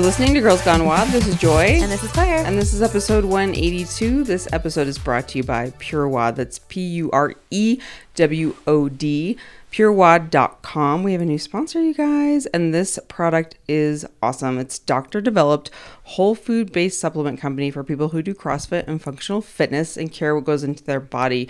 You're listening to Girls Gone WOD. This is Joy. And this is Claire. And this is episode 182. This episode is brought to you by PureWOD. That's P U R E W O D. PureWOD.com. We have a new sponsor, you guys, and this product is awesome. It's doctor developed, whole food based supplement company for people who do CrossFit and functional fitness and care what goes into their body.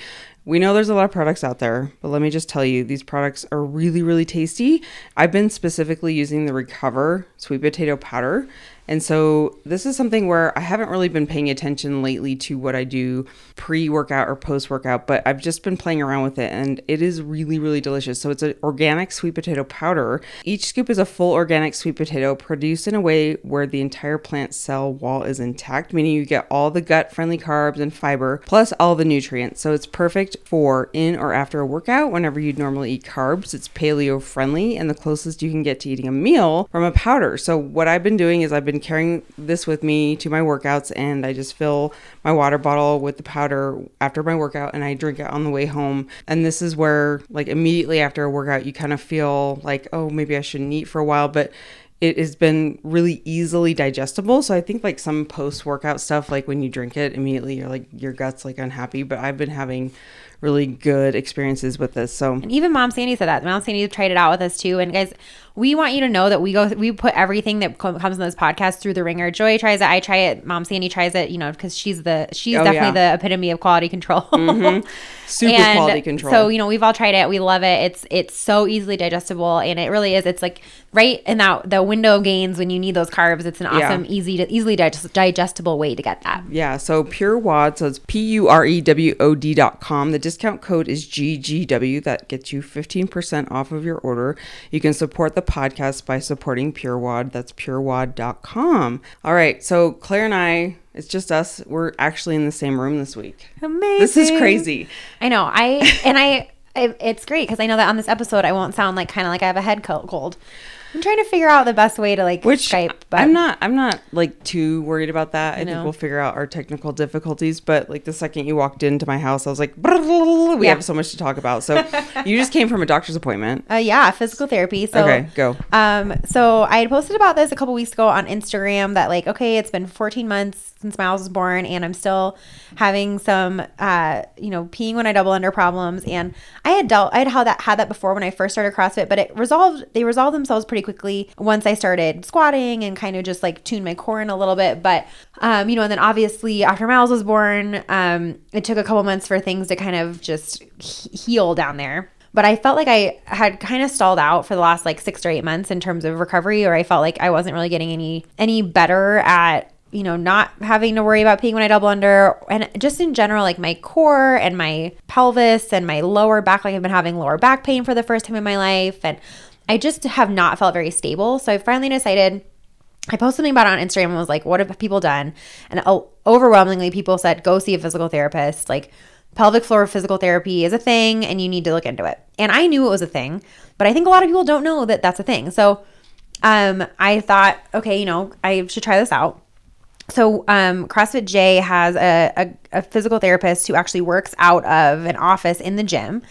We know there's a lot of products out there, but let me just tell you, these products are really, really tasty. I've been specifically using the Recover sweet potato powder. And so this is something where I haven't really been paying attention lately to what I do pre workout or post workout, but I've just been playing around with it and it is really, really delicious. So it's an organic sweet potato powder. Each scoop is a full organic sweet potato produced in a way where the entire plant cell wall is intact, meaning you get all the gut friendly carbs and fiber plus all the nutrients. So it's perfect for in or after a workout whenever you'd normally eat carbs. It's paleo friendly and the closest you can get to eating a meal from a powder. So what I've been doing is I've been carrying this with me to my workouts and I just fill my water bottle with the powder after my workout and I drink it on the way home. And this is where like immediately after a workout you kind of feel like, oh, maybe I shouldn't eat for a while, but it has been really easily digestible. So I think like some post workout stuff, like when you drink it immediately, you're like your gut's like unhappy. But I've been having really good experiences with this. So and even Mom Sandy said that. Mom Sandy tried it out with us too. And guys, we want you to know that we go we put everything that comes in this podcast through the ringer. Joy tries it, I try it, Mom Sandy tries it, you know, because she's the she's oh, definitely yeah. the epitome of quality control. mm-hmm. Super and quality control. So, you know, we've all tried it. We love it. It's it's so easily digestible and it really is. It's like right in that the window gains when you need those carbs. It's an awesome, yeah. easy to easily digest, digestible way to get that. Yeah. So PureWOD, so it's P U R E W O D dot com. The discount code is GGW. That gets you 15% off of your order. You can support the podcast by supporting PureWOD. That's purewod.com. All right. So Claire and I, it's just us. We're actually in the same room this week. Amazing. This is crazy. I know. I, and I, it's great because I know that on this episode I won't sound like kind of like I have a head cold. I'm trying to figure out the best way to like Which Skype. But I'm not. I'm not like too worried about that. I, think we'll figure out our technical difficulties. But like the second you walked into my house, I was like, we yeah. have so much to talk about. So you just came from a doctor's appointment. Uh, yeah, physical therapy. So okay, go. Um, so I had posted about this a couple weeks ago on Instagram that like, okay, it's been 14 months since Miles was born, and I'm still having some, uh, you know, peeing when I double under problems. And I had dealt, I had had that had that before when I first started CrossFit, but it resolved. They resolved themselves pretty quickly once I started squatting and kind of just like tuned my core in a little bit. But, um, you know, and then obviously after Miles was born, um, it took a couple months for things to kind of just heal down there but I felt like I had kind of stalled out for the last like six or eight months in terms of recovery, or I felt like I wasn't really getting any any better at you know, not having to worry about peeing when I double under, and just in general, like my core and my pelvis and my lower back. Like I've been having lower back pain for the first time in my life, and I just have not felt very stable. So I finally decided. I posted something about it on Instagram and was like, "What have people done?" And overwhelmingly, people said, "Go see a physical therapist." Like pelvic floor physical therapy is a thing, and you need to look into it. And I knew it was a thing, but I think a lot of people don't know that that's a thing. So um, I thought, okay, you know, I should try this out so um, CrossFit J has a, a, a, physical therapist who actually works out of an office in the gym,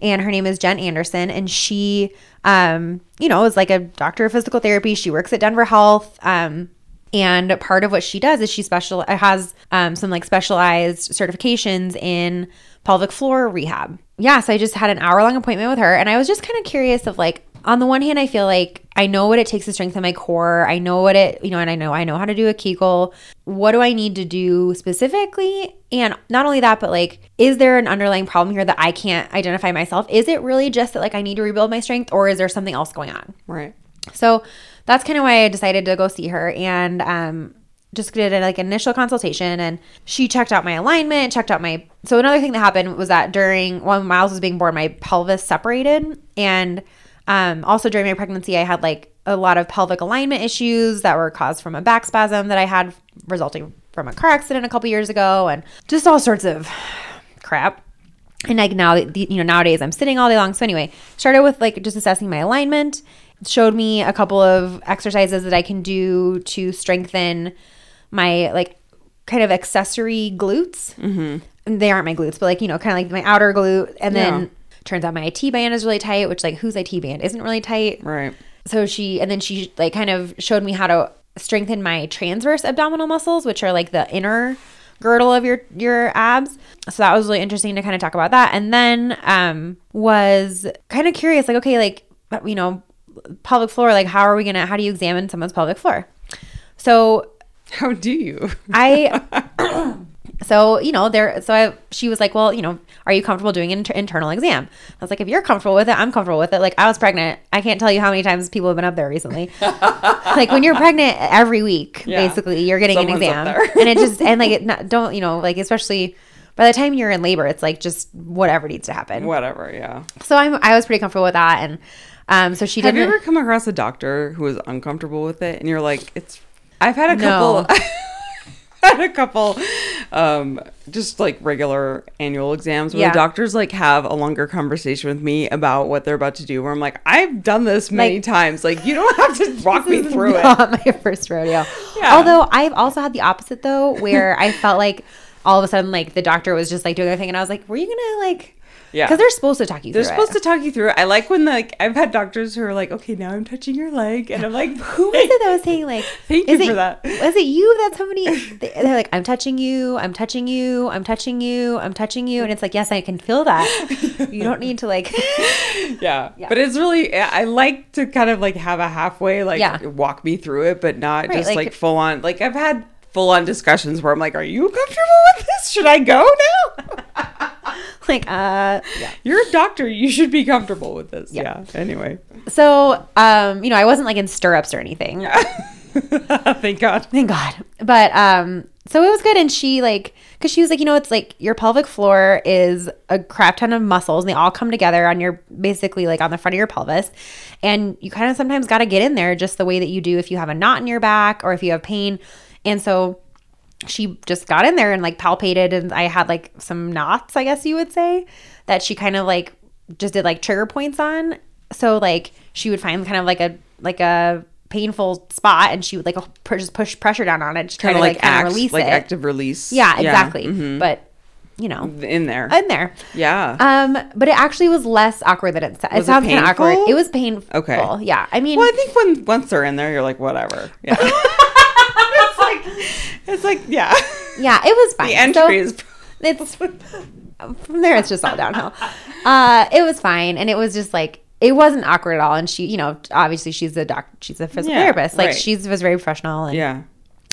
and her name is Jen Anderson, and she, um, you know, is like a doctor of physical therapy. She works at Denver Health. Um, and part of what she does is she special has um, some like specialized certifications in pelvic floor rehab. Yeah, so I just had an hour long appointment with her, and I was just kind of curious of like on the one hand, I feel like I know what it takes to strengthen my core. I know what it, you know, and I know I know how to do a Kegel. What do I need to do specifically? And not only that, but like, is there an underlying problem here that I can't identify myself? Is it really just that like I need to rebuild my strength, or is there something else going on? Right. So that's kind of why I decided to go see her and um, just did a, like initial consultation and she checked out my alignment, checked out my so another thing that happened was that during when Miles was being born, my pelvis separated and um, also, during my pregnancy, I had like a lot of pelvic alignment issues that were caused from a back spasm that I had resulting from a car accident a couple years ago, and just all sorts of crap. And like now, you know, nowadays I'm sitting all day long. So anyway, started with like just assessing my alignment. It showed me a couple of exercises that I can do to strengthen my like kind of accessory glutes. Mm-hmm. They aren't my glutes, but like you know, kind of like my outer glute, and yeah. then Turns out my IT band is really tight, which like whose IT band isn't really tight. Right. So she and then she like kind of showed me how to strengthen my transverse abdominal muscles, which are like the inner girdle of your your abs. So that was really interesting to kind of talk about that. And then um was kind of curious like okay, like you know, pelvic floor, like how are we going to how do you examine someone's pelvic floor? So How do you? I so you know there so I she was like well you know are you comfortable doing an inter- internal exam? I was like if you're comfortable with it i'm comfortable with it. Like i was pregnant. I can't tell you how many times people have been up there recently. Like when you're pregnant every week Yeah. basically you're getting Someone's an exam. and it just and like it not, don't you know like especially by the time you're in labor it's like just whatever needs to happen. Whatever, yeah. so i'm i was pretty comfortable with that. And um so she Have you ever come across a doctor who was uncomfortable with it? And you're like, it's I've had a No. couple had a couple um just like regular annual exams where Yeah. the doctors like have a longer conversation with me about what they're about to do where I'm like, I've done this many Like- times. Like you don't have to walk me through it. not my first rodeo. Yeah. Although I've also had the opposite though, where I felt like all of a sudden like the doctor was just like doing their thing, and I was like, "Were you gonna like?" Yeah. Because they're supposed to talk you They're through supposed it. to talk you through it. I like when like I've had doctors who are like, okay, now I'm touching your leg, and I'm like, who is it that was saying like? Thank you it, for that. Was it you that somebody? They're like, "I'm touching you. I'm touching you. I'm touching you. I'm touching you," and it's like, "Yes, I can feel that." you don't need to like. yeah. Yeah. But it's really I I like to kind of like have a halfway like Yeah. walk me through it, but not Right, just like- like, full on. Like I've had full on discussions where I'm like, "Are you comfortable with this? Should I go now?" like uh yeah You're a doctor. You should be comfortable with this. Yeah. Yeah. Anyway. so um you know i wasn't like in stirrups or anything Thank God. Thank God. But um, so it was good, and she like, because she was like, you know, it's like your pelvic floor is a crap ton of muscles, and they all come together on your basically like on the front of your pelvis, and you kind of sometimes got to get in there just the way that you do if you have a knot in your back or if you have pain, and so she just got in there and like palpated, and I had like some knots, I guess you would say, that she kind of like just did like trigger points on. So like she would find kind of like a like a painful spot and she would like just push pressure down on it to try Kind to of like, like, release like it. active release. yeah, exactly. mhm. But you know, in there. in there. yeah. Um, but it actually was less awkward than it, it Was it sounds kind awkward. It was painful. Okay. Yeah. I mean, well, I think when once they're in there, you're like, whatever. Yeah. it's like, it's like, yeah. yeah, it was fine. The entry So- is. it's from there it's just all downhill uh it was fine and it was just like it wasn't awkward at all and she you know obviously she's a doc she's a physical Yeah, therapist like right. she was very professional and Yeah.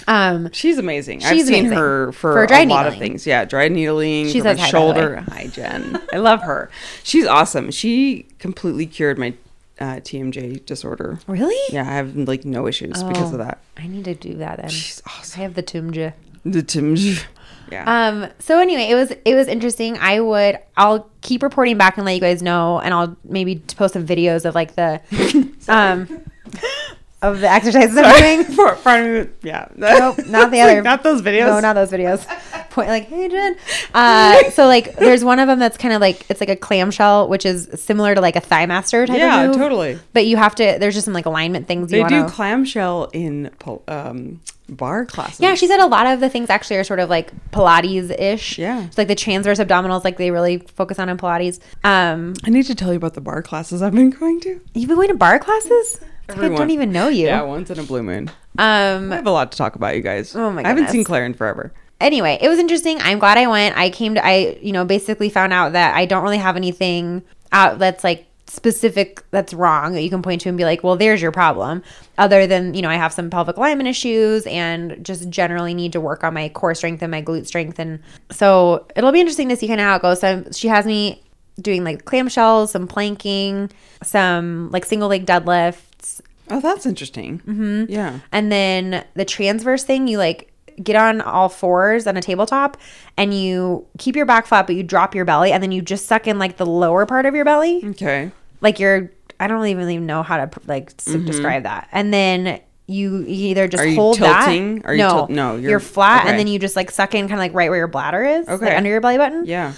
um She's amazing. I've She's seen amazing. her for, For a lot of things. Yeah, dry needling. She says my hi, by the way. shoulder. Hi, Jen. I love her. She's awesome. She completely cured my uh, TMJ disorder. really Yeah, I have like no issues because Oh. of that. i need to do that then She's i have the TMJ. The TMJ. Yeah. um so anyway it was it was interesting i would i'll keep reporting back and let you guys know and i'll maybe post some videos of like the um of the exercises i'm doing for, for, yeah. Nope, not the It's like, other- not those videos. No, not those videos. Point like, hey Jen. Uh, so like, there's one of them that's kind of like it's like a clamshell, which is similar to like a ThighMaster type Yeah, of move. totally. But you have to. There's just some like alignment things you They want do clamshell in um, bar classes. yeah, she said a lot of the things actually are sort of like Pilates ish. Yeah. It's like the transverse abdominals, like they really focus on in Pilates. Um, I need to tell you about the bar classes I've been going to. you've been going to bar classes? It's like I Everyone. don't even know you. Yeah, once in a blue moon. Um, I have a lot to talk about, you guys. Oh my god. I haven't seen Claire in forever. anyway, it was interesting. I'm glad I went. I came to, I, you know, basically found out that I don't really have anything out that's like specific that's wrong that you can point to and be like, well, there's your problem. Other than, you know, I have some pelvic alignment issues and just generally need to work on my core strength and my glute strength. And so it'll be interesting to see kind of how it goes. So she has me doing like clamshells, some planking, some like single leg deadlifts, Oh, that's interesting. Mm-hmm. Yeah. and then the transverse thing, you like get on all fours on a tabletop and you keep your back flat, but you drop your belly and then you just suck in like the lower part of your belly. Okay. Like you're, I don't even even know how to like s- describe that. And then you, either just Mm-hmm. You hold tilting? that. Are you no, til- no, you're, you're- flat okay. and then you just like suck in kind of like right where your bladder is, like Okay. under your belly button Yeah.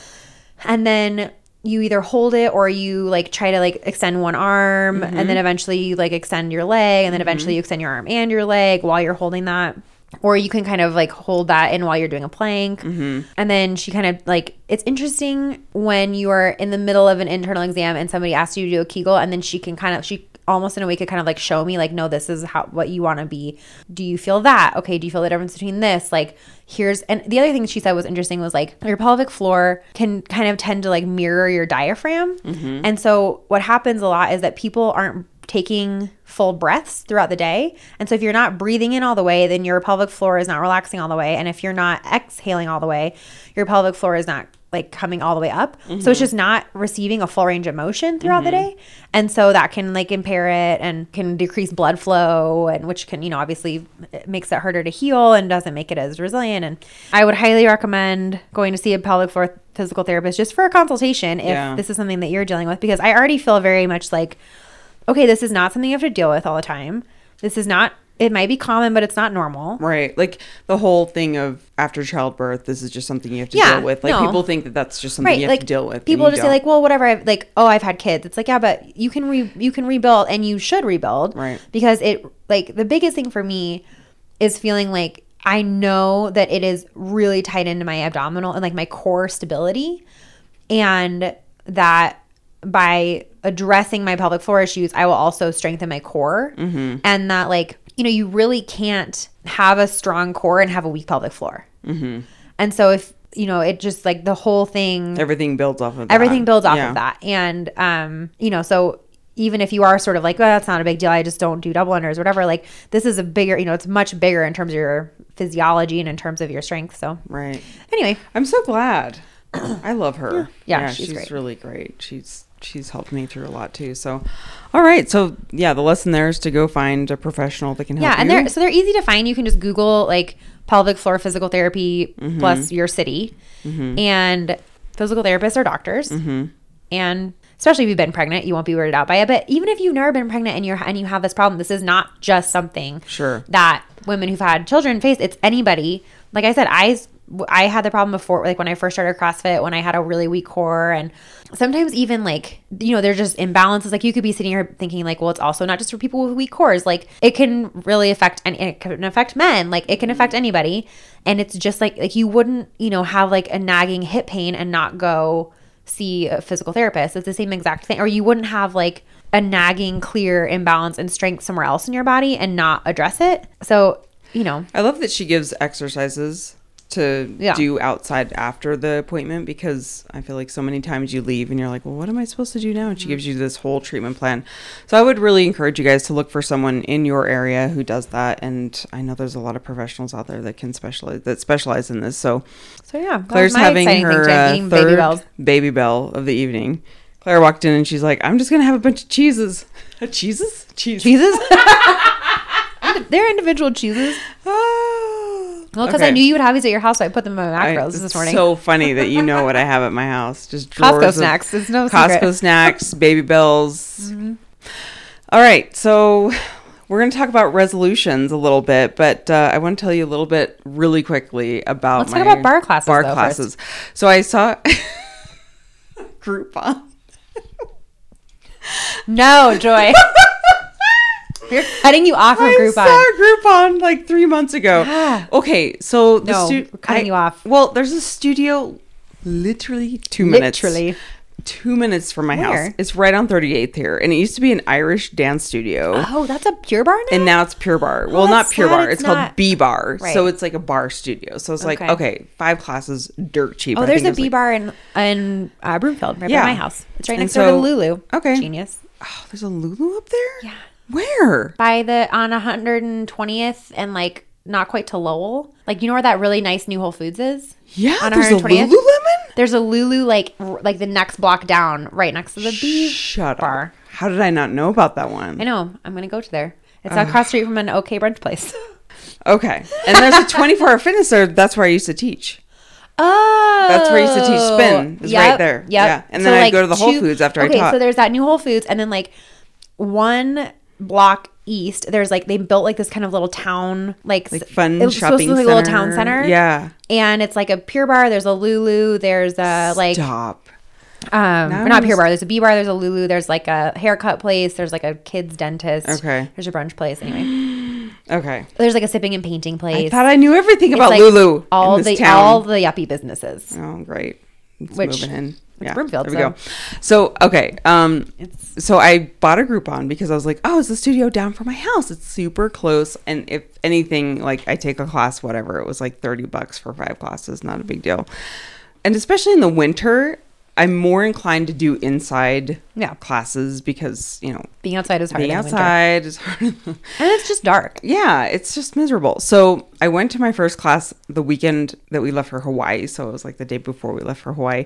and then you either hold it or you like try to like extend one arm Mm-hmm. and then eventually you like extend your leg and then eventually you extend your arm and your leg while you're holding that or you can kind of like hold that in while you're doing a plank Mm-hmm. and then she kind of like it's interesting when you are in the middle of an internal exam and somebody asks you to do a kegel and then she can kind of she almost in a way could kind of like show me like no this is how what you want to be. Do you feel that? Okay do you feel the difference between this? Like here's and the other thing she said was interesting was like your pelvic floor can kind of tend to like mirror your diaphragm. Mm-hmm. And so what happens a lot is that people aren't taking full breaths throughout the day. And so if you're not breathing in all the way then your pelvic floor is not relaxing all the way. And if you're not exhaling all the way your pelvic floor is not like coming all the way up. So it's mm-hmm. just not receiving a full range of motion throughout the mm-hmm. day. And so that can like impair it and can decrease blood flow and which can, you know, obviously it makes it harder to heal and doesn't make it as resilient. And I would highly recommend going to see a pelvic floor physical therapist just for a consultation if Yeah. this is something that you're dealing with because I already feel very much like okay, this is not something you have to deal with all the time. This is not it might be common, but it's not normal. Right. Like the whole thing of after childbirth, this is just something you have to Yeah, deal with. Like no. people think that that's just something right you have like to deal with. people just say don't. like well whatever i've like oh i've had kids it's like yeah but you can re you can rebuild and you should rebuild Right. because it like the biggest thing for me is feeling like i know that it is really tied into my abdominal and like my core stability and that by addressing my pelvic floor issues i will also strengthen my core Mm-hmm. and that like you know you really can't have a strong core and have a weak pelvic floor Mm-hmm. and so if you know it just like the whole thing everything builds off of that. everything builds off Yeah. of that and um you know so even if you are sort of like oh that's not a big deal i just don't do double unders whatever like this is a bigger you know it's much bigger in terms of your physiology and in terms of your strength so Right. anyway I'm so glad. I love her. Yeah, she's great. really great. She's she's helped me through a lot too. So, all right. So yeah, the lesson there is to go find a professional that can help yeah and you. they're so they're easy to find you can just google like pelvic floor physical therapy Mm-hmm. plus your city and physical therapists are doctors Mm-hmm. and especially if you've been pregnant you won't be weirded out by it but even if you've never been pregnant and you're and you have this problem this is not just something Sure. that women who've had children face it's anybody like i said i i had the problem before like when i first started crossfit when i had a really weak core and sometimes even like you know there's just imbalances. Like you could be sitting here thinking like well it's also not just for people with weak cores. Like it can really affect and it can affect men. Like it can mm-hmm. affect anybody. And it's just like like you wouldn't you know have like a nagging hip pain and not go see a physical therapist. It's the same exact thing. Or you wouldn't have like a nagging clear imbalance and strength somewhere else in your body and not address it. So you know. I love that she gives exercises to Yeah. do outside after the appointment because I feel like so many times you leave and you're like, well, what am I supposed to do now? And she gives you this whole treatment plan. So I would really encourage you guys to look for someone in your area who does that. And I know there's a lot of professionals out there that can specialize that specialize in this. So so yeah Claire's having thing, her uh, third baby Babybel of the evening. Claire walked in and she's like, I'm just gonna have a bunch of cheeses. cheeses? Cheese. cheeses they're individual cheeses Oh. Well because i knew you would have these at your house so i put them in my I- macros it's this morning so funny that you know what I have at my house. Just Costco snacks. It's no Costco secret. snacks, Babybels. All right, so we're going to talk about resolutions a little bit, but uh, I want to tell you a little bit really quickly about Let's my talk about bar classes, Bar though, classes. So I saw Groupon. no joy we're cutting you off from I groupon saw Groupon like three months ago. Okay, so the No, stu- we're cutting I- you off. Well, there's a studio, literally two minutes. Literally. two minutes from my Where? house. It's right on 38th here, and it used to be an Irish dance studio. oh that's a pure bar now And now it's Pure Barre. Well, not Pure sad Bar. it's It's, called not- B Bar. Right. So it's like a bar studio. So it's like Okay. okay, five classes, dirt cheap. oh there's a B like... bar in in uh, broomfield right Yeah. by my house it's right And next door to lulu okay. genius Oh, there's a Lulu up there. yeah Where? by the on 120th and like not quite to Lowell. Like you know where that really nice new Whole Foods is? Yeah, On there's a 120th? Lululemon. There's a Lulu like r- like the next block down, right next to the B Shut bar. up. How did I not know about that one? I know. I'm gonna go to there. It's across the street from an OK brunch place. Okay, and there's a 24 hour fitness there. That's where I used to teach. Oh, That's where I used to teach spin, is right there. Yep. Yeah. And then I'd go to the Whole Foods after I okay, taught. so there's that new Whole Foods, and then like one block east, there's like they built like this kind of little town, like, Like fun it was supposed shopping to look like a little town center. Yeah. and it's like a Pure Barre. There's a Lulu. There's a like Stop. um or not Pure Barre. There's a B Bar. There's a Lulu. There's like a haircut place. There's like a kids dentist. Okay. There's a brunch place. Anyway, Okay. there's like a sipping and painting place. I thought I knew everything about like Lulu. All the town. all the yuppie businesses. Oh, great. It's Which- yeah, Broomfield, There we go. So okay, um, It's so I bought a Groupon because I was like, oh, is the studio down from my house? It's super close, and if anything, like I take a class, whatever, it was like thirty bucks for five classes, not a big deal. And especially in the winter, I'm more inclined to do inside Yeah. classes because you know being outside is hard. being in the winter. outside is hard. and it's just dark. yeah, it's just miserable. So I went to my first class the weekend that we left for Hawaii. So it was like the day before we left for Hawaii.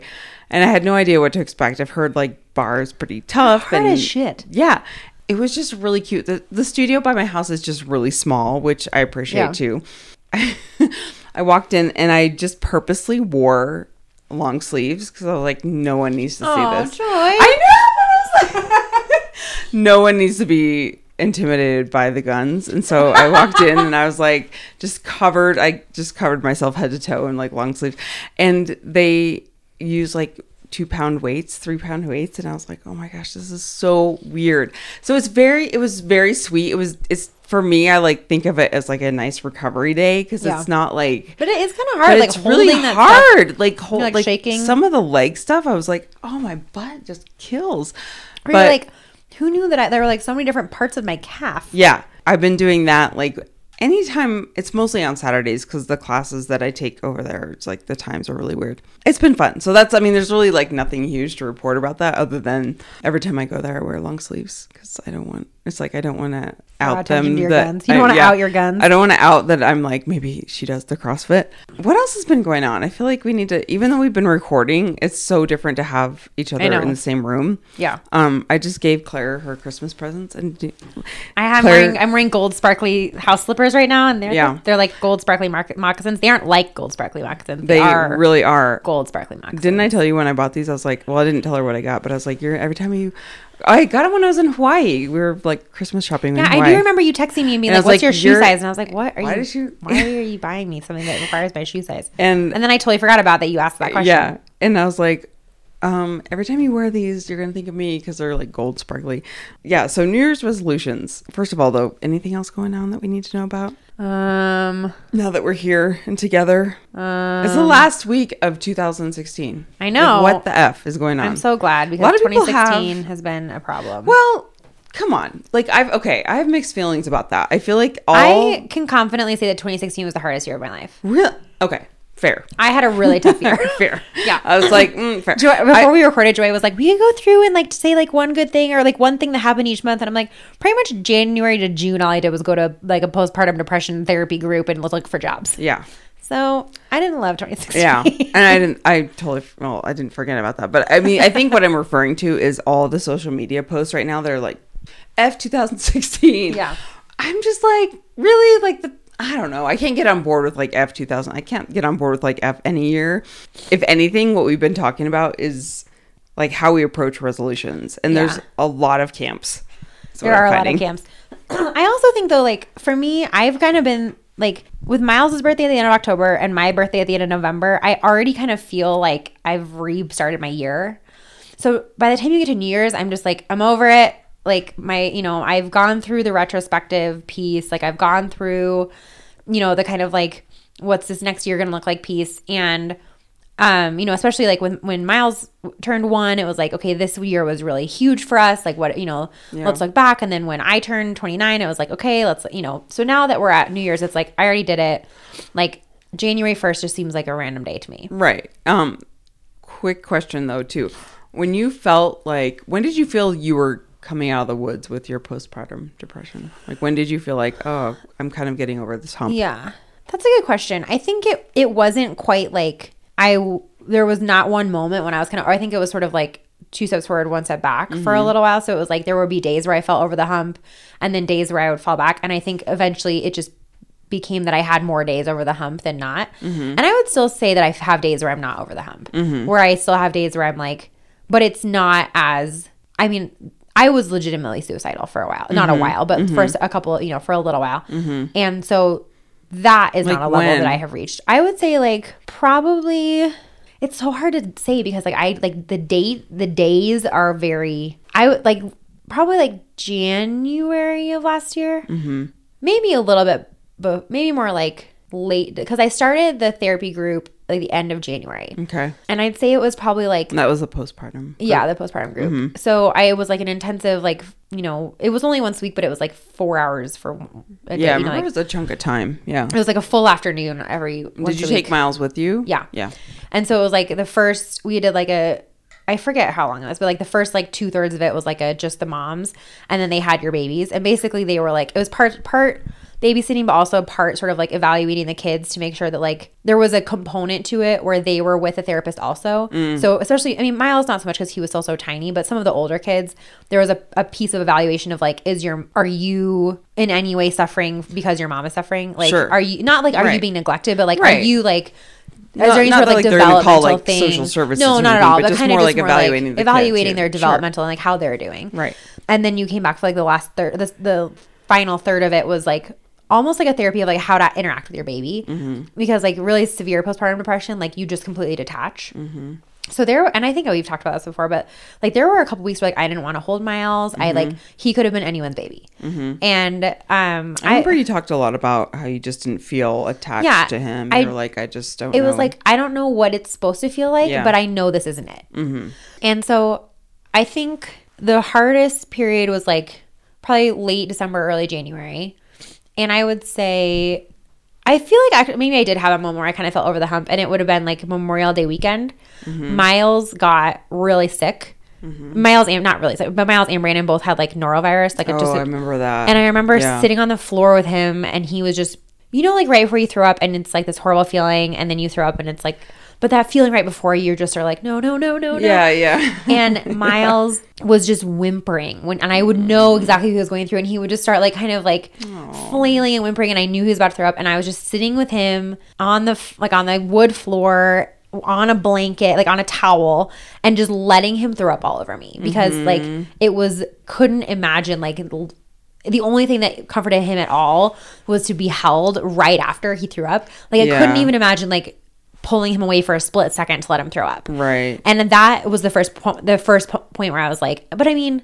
And I had no idea what to expect. I've heard like bars pretty tough. Hard and as shit. Yeah. It was just really cute. The the studio by my house is just really small, which I appreciate Yeah. too. I walked in and I just purposely wore long sleeves because I was like, no one needs to see Aw, this. Joy. I know. no one needs to be intimidated by the guns. And so I walked in and I was like, just covered. I just covered myself head to toe in like long sleeves. And they use like two pound weights, three pound weights. And I was like, oh my gosh, this is so weird. So it's very, it was very sweet. It was, it's for me, I like think of it as like a nice recovery day because Yeah. it's not like, But it is kind of but hard. Like it's really that stuff. hard. Like, hold, like, like, shaking. Some of the leg stuff, I was like, oh, my butt just kills. Or you're like, who knew that I, there were like so many different parts of my calf? yeah, I've been doing that like anytime. It's mostly on Saturdays because the classes that I take over there, it's like the times are really weird. It's been fun. So that's, I mean, there's really like nothing huge to report about that other than every time I go there, I wear long sleeves because I don't want. It's like I don't want to out them. to your that guns. You don't I- wanna out your guns. I don't want to out that I'm like maybe she does the CrossFit. What else has been going on? I feel like we need to, even though we've been recording, it's so different to have each other in the same room. Yeah. Um, I just gave Claire her Christmas presents, and do- I have Claire- wearing I'm wearing gold sparkly house slippers right now, and they're Yeah. they're like gold sparkly moc- moccasins. They aren't like gold sparkly moccasins. they They, are really are. gold sparkly moccasins. Didn't I tell you when I bought these? I was like, well, I didn't tell her what I got, but I was like, you're every time you, I got them when I was in Hawaii. We were like Christmas shopping. in Yeah, I do remember you texting me and being And like, "What's like, your shoe size?" And I was like, "What are why you? did you- why are you buying me something that requires my shoe size?" And And then I totally forgot about that. You asked that question. Yeah, and I was like, um, every time you wear these, you're gonna think of me because they're like gold sparkly. Yeah. So New Year's resolutions. First of all, though, anything else going on that we need to know about Um. now that we're here and together? um, it's the last week of 2016. I Like, know. what the f is going on. I'm so glad because lot of 2016 have- has been a problem. well. Come on, like I've okay. I have mixed feelings about that. I feel like all I can confidently say that 2016 was the hardest year of my life. real okay, fair, I had a really tough year. fair. Yeah. I was like, mm, fair. Joy, before I- we recorded, Joy was like, "We could go through and like say like one good thing or like one thing that happened each month." And I'm like, pretty much January to June, all I did was go to like a postpartum depression therapy group and look for jobs. yeah. So I didn't love 2016. Yeah, and I didn't. I totally. Well, I didn't forget about that. But I mean, I think what I'm referring to is all the social media posts right now. They're like, "F 2016." Yeah. I'm just like, really, like the. I don't know. I can't get on board with like F 2000. I can't get on board with like F any year. If anything, what we've been talking about is like how we approach resolutions, and there's a lot of camps. There are a lot of camps. I also think though, like for me, I've kind of been like with Miles's birthday at the end of October and my birthday at the end of November. I already kind of feel like I've restarted my year. So by the time you get to New Year's, I'm just like I'm over it. Like my, you know, I've gone through the retrospective piece. Like I've gone through, you know, the kind of like what's this next year going to look like piece and um, you know, especially like when when Miles turned one, it was like, okay, this year was really huge for us. Like, what you know, let's look back. And then when I turned twenty nine, it was like, okay, let's you know. So now that we're at New Year's, it's like I already did it. Like January first just seems like a random day to me. Right. Um quick question though too. When you felt like when did you feel you were coming out of the woods with your postpartum depression? Like when did you feel like, oh, I'm kind of getting over this hump? Yeah, that's a good question. I think it it wasn't quite like I There was not one moment when I was kind of. Or I think it was sort of like two steps forward, one step back for a mm-hmm. little while. So it was like there would be days where I felt over the hump, and then days where I would fall back. And I think eventually it just became that I had more days over the hump than not. Mm-hmm. And I would still say that I have days where I'm not over the hump, mm-hmm. where I still have days where I'm like, but it's not as. I mean. I was legitimately suicidal for a while, not a mm-hmm. while, but for mm-hmm. a couple, you know, for a little while. Mm-hmm. And so that is Like not a level when? that I have reached. I would say like probably it's so hard to say because like I like the date the days are very I would like probably like January of last year. Maybe a little bit but maybe more like late because I started the therapy group like the end of January. Okay. And I'd say it was probably like That was the postpartum. yeah, the postpartum group. Mm-hmm. So I was like an intensive like you know it was only once a week, but it was like four hours for a day. Yeah, I you know, remember like, it was a chunk of time. Yeah. it was like a full afternoon every. Did you take week. Miles with you? Yeah. Yeah. And so it was like the first we did like a I forget how long it was, but like the first like two thirds of it was like a just the moms, and then they had your babies, and basically they were like it was part part babysitting, but also a part sort of like evaluating the kids to make sure that like there was a component to it where they were with a therapist also. Mm. So especially, I mean, Miles not so much because he was still so tiny, but some of the older kids, there was a, a piece of evaluation of like, is your are you in any way suffering because your mom is suffering? Like, Sure. are you not like are you being neglected, but like are you like is Not- there any sort of like, gonna call, developmental like, thing? social services No, not at all. but But just kind of like, more evaluating like the kids, evaluating their Sure. developmental and like how they're doing. Right. And then you came back for like the last third. The, the final third of it was like almost like a therapy of like how to interact with your baby Mm-hmm. because like really severe postpartum depression, like you just completely detach. Mm-hmm. So there, and I think we've talked about this before, but like there were a couple weeks where like I didn't want to hold Miles. I like he could have been anyone's baby, and um, Mm-hmm. I remember you talked a lot about how you just didn't feel attached Yeah, to him. I- You're like, I just don't it was like I don't know what it's supposed to feel like, Yeah. but I know this isn't it. Mm-hmm. And so I think the hardest period was like probably late December, early January, and I would say I feel like actually maybe I did have a moment where I kind of felt over the hump, and it would have been like Memorial Day weekend. Mm-hmm. Miles got really sick. Mm-hmm. Miles and not really sick, but Miles and Brandon both had like norovirus, like oh, just I remember that. and I remember Yeah. sitting on the floor with him, and he was just, you know, like right before you throw up, and it's like this horrible feeling, and then you throw up, and it's like, but that feeling right before you just are like, no, no, no, no, no. Yeah, yeah. And Miles was just whimpering when, and I would know exactly what he was going through, and he would just start like kind of like flailing and whimpering, and I knew he was about to throw up, and I was just sitting with him on the like on the wood floor on a blanket, like on a towel, and just letting him throw up all over me because mm-hmm. like it was couldn't imagine like the only thing that comforted him at all was to be held right after he threw up. Like I couldn't even imagine like pulling him away for a split second to let him throw up. Right. And that was the first po- the first po- point where I was like, but I mean,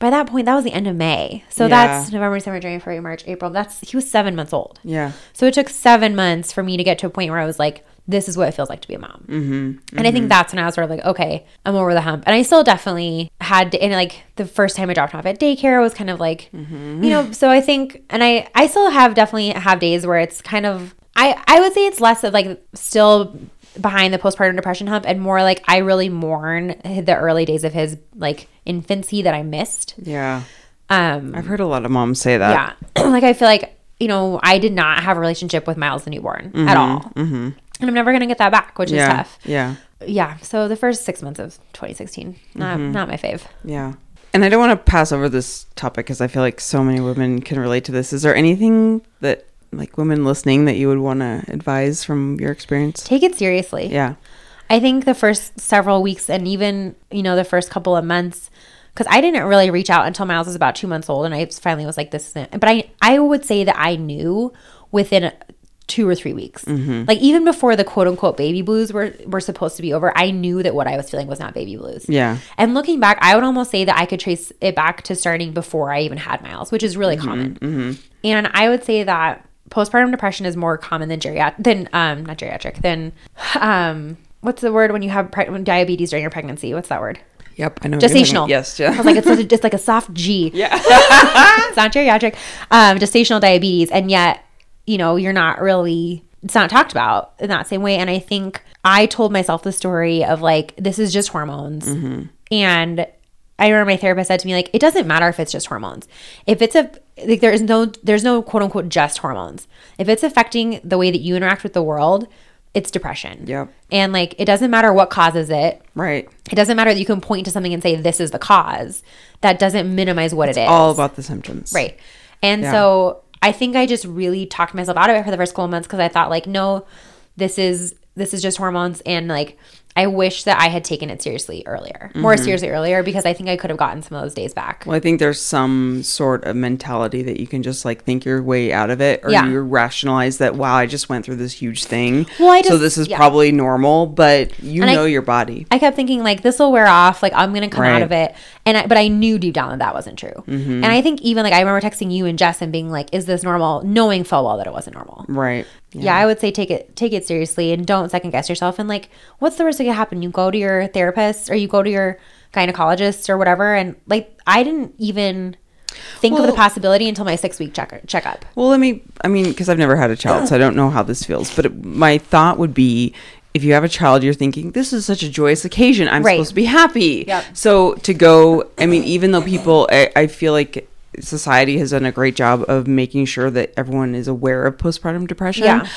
by that point that was the end of May. So Yeah. that's November, December, January, February, March, April. That's he was 7 months old. Yeah. So it took 7 months for me to get to a point where I was like this is what it feels like to be a mom. Mm-hmm. And I think that's when I was sort of like, okay, I'm over the hump. And I still definitely had, and like the first time I dropped him off at daycare was kind of like, Mm-hmm. you know, so I think, and I, I still have definitely have days where it's kind of, I, I would say it's less of like still behind the postpartum depression hump and more like I really mourn the early days of his like infancy that I missed. Yeah. Um, I've heard a lot of moms say that. yeah. like I feel like, you know, I did not have a relationship with Miles the newborn at all. Mm-hmm. And I'm never going to get that back, which Yeah. is tough. Yeah. Yeah. So the first six months of 2016, not, Mm-hmm. not my fave. Yeah. And I don't want to pass over this topic because I feel like so many women can relate to this. Is there anything that, like, women listening that you would want to advise from your experience? Take it seriously. Yeah. I think the first several weeks and even, you know, the first couple of months, because I didn't really reach out until Miles was about two months old and I finally was like, this isn't, but I, I would say that I knew within two or three weeks. Mm-hmm. Like even before the quote unquote baby blues were, were supposed to be over, I knew that what I was feeling was not baby blues. Yeah. And looking back, I would almost say that I could trace it back to starting before I even had Miles, which is really Mm-hmm, common. And I would say that postpartum depression is more common than geriatric, than um, not geriatric, than um, what's the word when you have pre- when diabetes during your pregnancy? What's that word? Yep. I know. what you're talking- Gestational. Yes. I Yeah. was like, it's, just like a soft G. Yeah. it's not geriatric. Um, gestational diabetes, and yet, you know, you're not really. It's not talked about in that same way. And I think I told myself the story of like, this is just hormones. And I remember my therapist said to me, like, it doesn't matter if it's just hormones. If it's a like there is no there's no quote unquote just hormones. If it's affecting the way that you interact with the world, it's depression. Yep. And like it doesn't matter what causes it. right. It doesn't matter that you can point to something and say this is the cause. That doesn't minimize what it is. All about the symptoms. Right. And Yeah. so I think I just really talked myself out of it for the first couple of months because I thought like, no, this is this is just hormones and like I wish that I had taken it seriously earlier, more Mm-hmm. seriously earlier, because I think I could have gotten some of those days back. Well, I think there's some sort of mentality that you can just like think your way out of it, or Yeah. you rationalize that wow, I just went through this huge thing. Well, I so this is yeah. probably normal, but you And I- know your body. I kept thinking like this will wear off, like I'm gonna come out of it, and I, but I knew deep down that that wasn't true. Mm-hmm. And I think even like I remember texting you and Jess and being like, "Is this normal?" Knowing full well that it wasn't normal. Right. Yeah. I would say take it take it seriously and don't second guess yourself. And like, what's the worst that could happen? You go to your therapist or you go to your gynecologist or whatever, and like, I didn't even think of the possibility until my six week check checkup. Well, let me, I mean, because I've never had a child, so I don't know how this feels. But it, my thought would be if you have a child, you're thinking, this is such a joyous occasion. I'm Right. supposed to be happy. Yep. So to go, I mean, even though people, I, I feel like society has done a great job of making sure that everyone is aware of postpartum depression. Yeah.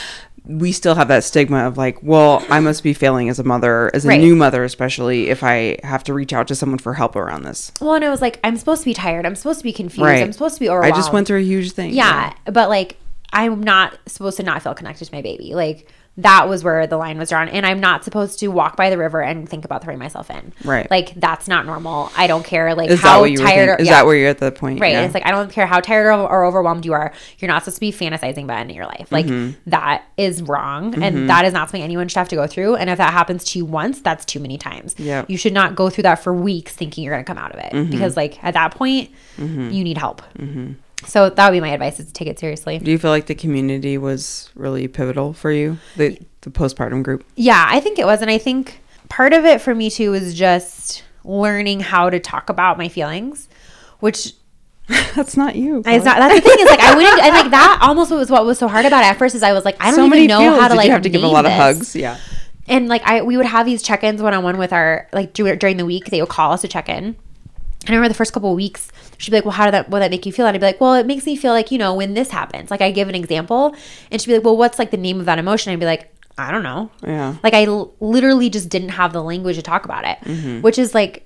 We still have that stigma of like, well, I must be failing as a mother, as a Right. new mother, especially if I have to reach out to someone for help around this. Well, and it was like, I'm supposed to be tired. I'm supposed to be confused. Right. I'm supposed to be overwhelmed. I just went through a huge thing. yeah, but like I'm not supposed to not feel connected to my baby. Like that was where the line was drawn, and I'm not supposed to walk by the river and think about throwing myself in. Right. Like that's not normal. I don't care. Like Is how that what you were tired. or- Is yeah. that where you're at the point? Right. Yeah. It's like I don't care how tired or, or overwhelmed you are. You're not supposed to be fantasizing about ending your life. Like Mm-hmm. that is wrong, and that is not something anyone should have to go through. And if that happens to you once, that's too many times. Mm-hmm. You should not go through that for weeks thinking you're going to come out of it because, like, at that point, you need help. So that would be my advice: is to take it seriously. Do you feel like the community was really pivotal for you? The the postpartum group. Yeah, I think it was. And I think part of it for me too was just learning how to talk about my feelings, which That's not you. is not, that's the thing is like I wouldn't, and like that almost was what was so hard about it at first is I was like, I don't so even know how to Did like you have to give a lot of hugs? Yeah. And like I, we would have these check-ins one-on-one with our like during the week. They would call us to check in. I remember the first couple of weeks, she'd be like, "Well, how did that? Did that make you feel?" And I'd be like, "Well, it makes me feel like you know when this happens." Like I give an example, and she'd be like, "Well, what's like the name of that emotion?" I'd be like, "I don't know." Yeah. Like I l- literally just didn't have the language to talk about it, Mm-hmm. which is like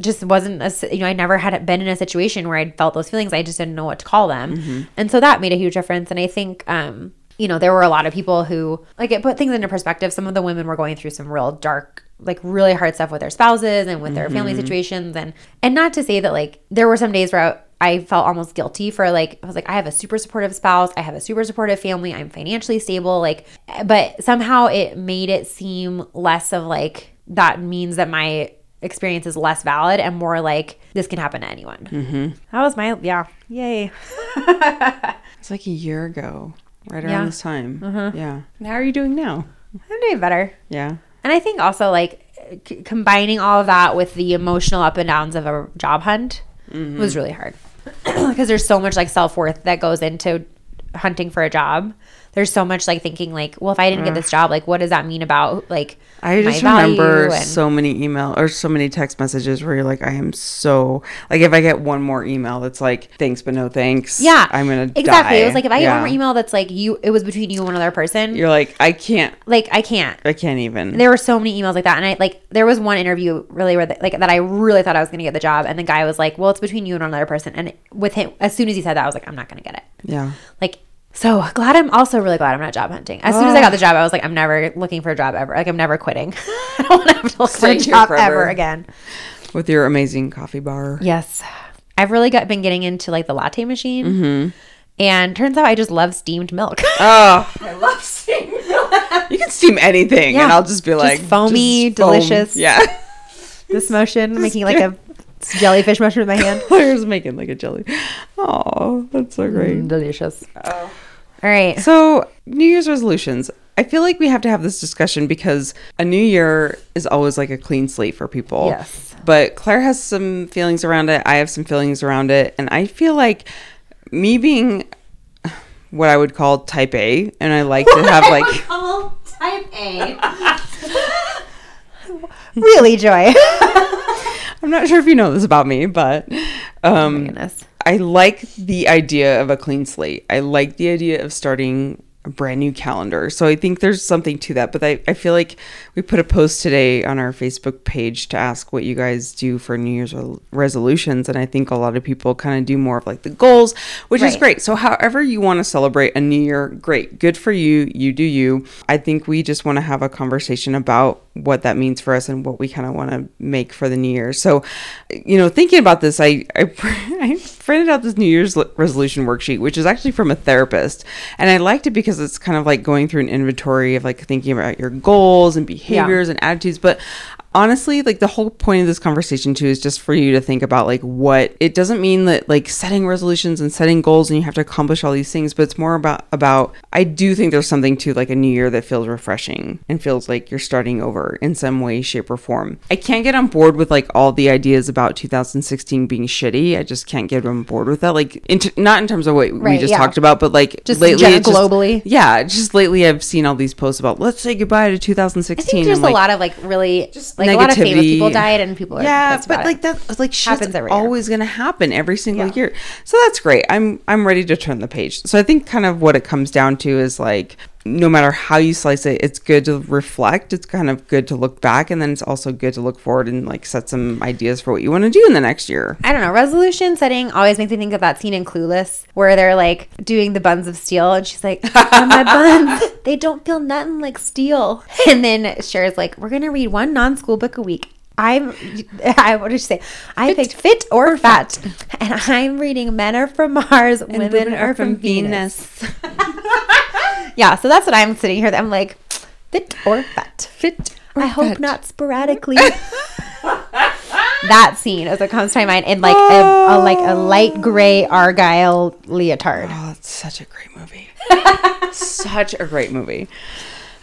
just wasn't a, you know I never had been in a situation where I'd felt those feelings. I just didn't know what to call them, Mm-hmm. and so that made a huge difference. And I think um you know there were a lot of people who like it put things into perspective. Some of the women were going through some real dark like really hard stuff with their spouses and with their family Mm-hmm. situations and and not to say that like there were some days where I, I felt almost guilty for like I was like I have a super supportive spouse, I have a super supportive family, I'm financially stable like but somehow it made it seem less of like that means that my experience is less valid and more like this can happen to anyone. Mm-hmm. That was my yeah, yay. It's like a year ago, right around Yeah. this time. Yeah. And how are you doing now? I'm doing better. Yeah. And I think also like c- combining all of that with the emotional up and downs of a job hunt mm-hmm. was really hard. Because there's so much like self worth that goes into hunting for a job. There's so much like thinking like, well, if I didn't get mm. this job, like, what does that mean about like I just remember and- so many email or so many text messages where you're like, I am so like if I get one more email that's like thanks but no thanks. yeah, I'm gonna die. exactly. die. It was like if I get Yeah. one more email that's like you, it was between you and one other person. You're like, I can't like I can't. I can't even. There were so many emails like that, and I like there was one interview really where the, like that I really thought I was going to get the job, and the guy was like, "Well, it's between you and another person." And with him, as soon as he said that, I was like, "I'm not going to get it." yeah. Like, so glad I'm also really glad I'm not job hunting. As soon as I got the job, I was like, I'm never looking for a job ever. Like, I'm never quitting. I don't want to have to look for a job forever. ever again. With your amazing coffee bar. Yes, I've really got been getting into like the latte machine, Mm-hmm. and turns out I just love steamed milk. Oh, I love steamed milk. you can steam anything, Yeah. and I'll just be Just like foamy, foam. delicious. Yeah. this motion, making like a jellyfish motion with my hand. Claire's making like a jelly. Oh, that's so great. delicious. All right. So, New Year's resolutions. I feel like we have to have this discussion because a new year is always like a clean slate for people. Yes. But Claire has some feelings around it. I have some feelings around it. And I feel like me being what I would call type A, and I like to have like. Oh, type A. really, Joy. I'm not sure if you know this about me, but um, Goodness. I like the idea of a clean slate. I like the idea of starting a brand new calendar. So I think there's something to that. But I, I feel like we put a post today on our Facebook page to ask what you guys do for New Year's re- resolutions. And I think a lot of people kind of do more of like the goals, which is great. So however you want to celebrate a new year, great. Good for you. You do you. I think we just want to have a conversation about what that means for us and what we kind of want to make for the new year. So, you know, thinking about this, I I, I printed out this New Year's resolution worksheet, which is actually from a therapist, and I liked it because it's kind of like going through an inventory of like thinking about your goals and behaviors and attitudes. But honestly, like the whole point of this conversation too is just for you to think about like what it doesn't mean that like setting resolutions and setting goals and you have to accomplish all these things, but it's more about about I do think there's something to like a new year that feels refreshing and feels like you're starting over in some way, shape, or form. I can't get on board with like all the ideas about 2016 being shitty. I just can't get on board with that. Like, in t- not in terms of what we just yeah. talked about, but like Just lately, gen- it's just- globally. yeah, just lately I've seen all these posts about let's say goodbye to 2016. I think there's like, a lot of like really just like a lot of famous people died and people are yeah but like that like shit's Happens every always gonna happen every single Yeah. year. So that's great. I'm i'm ready to turn the page. So i think kind of what it comes down to is like no matter how you slice it it's good to reflect it's kind of good to look back and then it's also good to look forward and like set some ideas for what you want to do in the next year I don't know. Resolution setting always makes me think of that scene in Clueless where they're like doing the buns of steel, and she's like, "On my buns, they don't feel nothing like steel." And then Cher's like, "We're gonna read one non-school book a week." I'm, I what did you say? I picked fit or fat, and I'm reading Men Are From Mars, Women, Are From Venus. Yeah, so that's what I'm sitting here. I'm like, fit or fat. fit or I hope fat. not sporadically. that scene as it comes to my mind in like a, a like a light gray argyle leotard. Oh, it's such a great movie. such a great movie.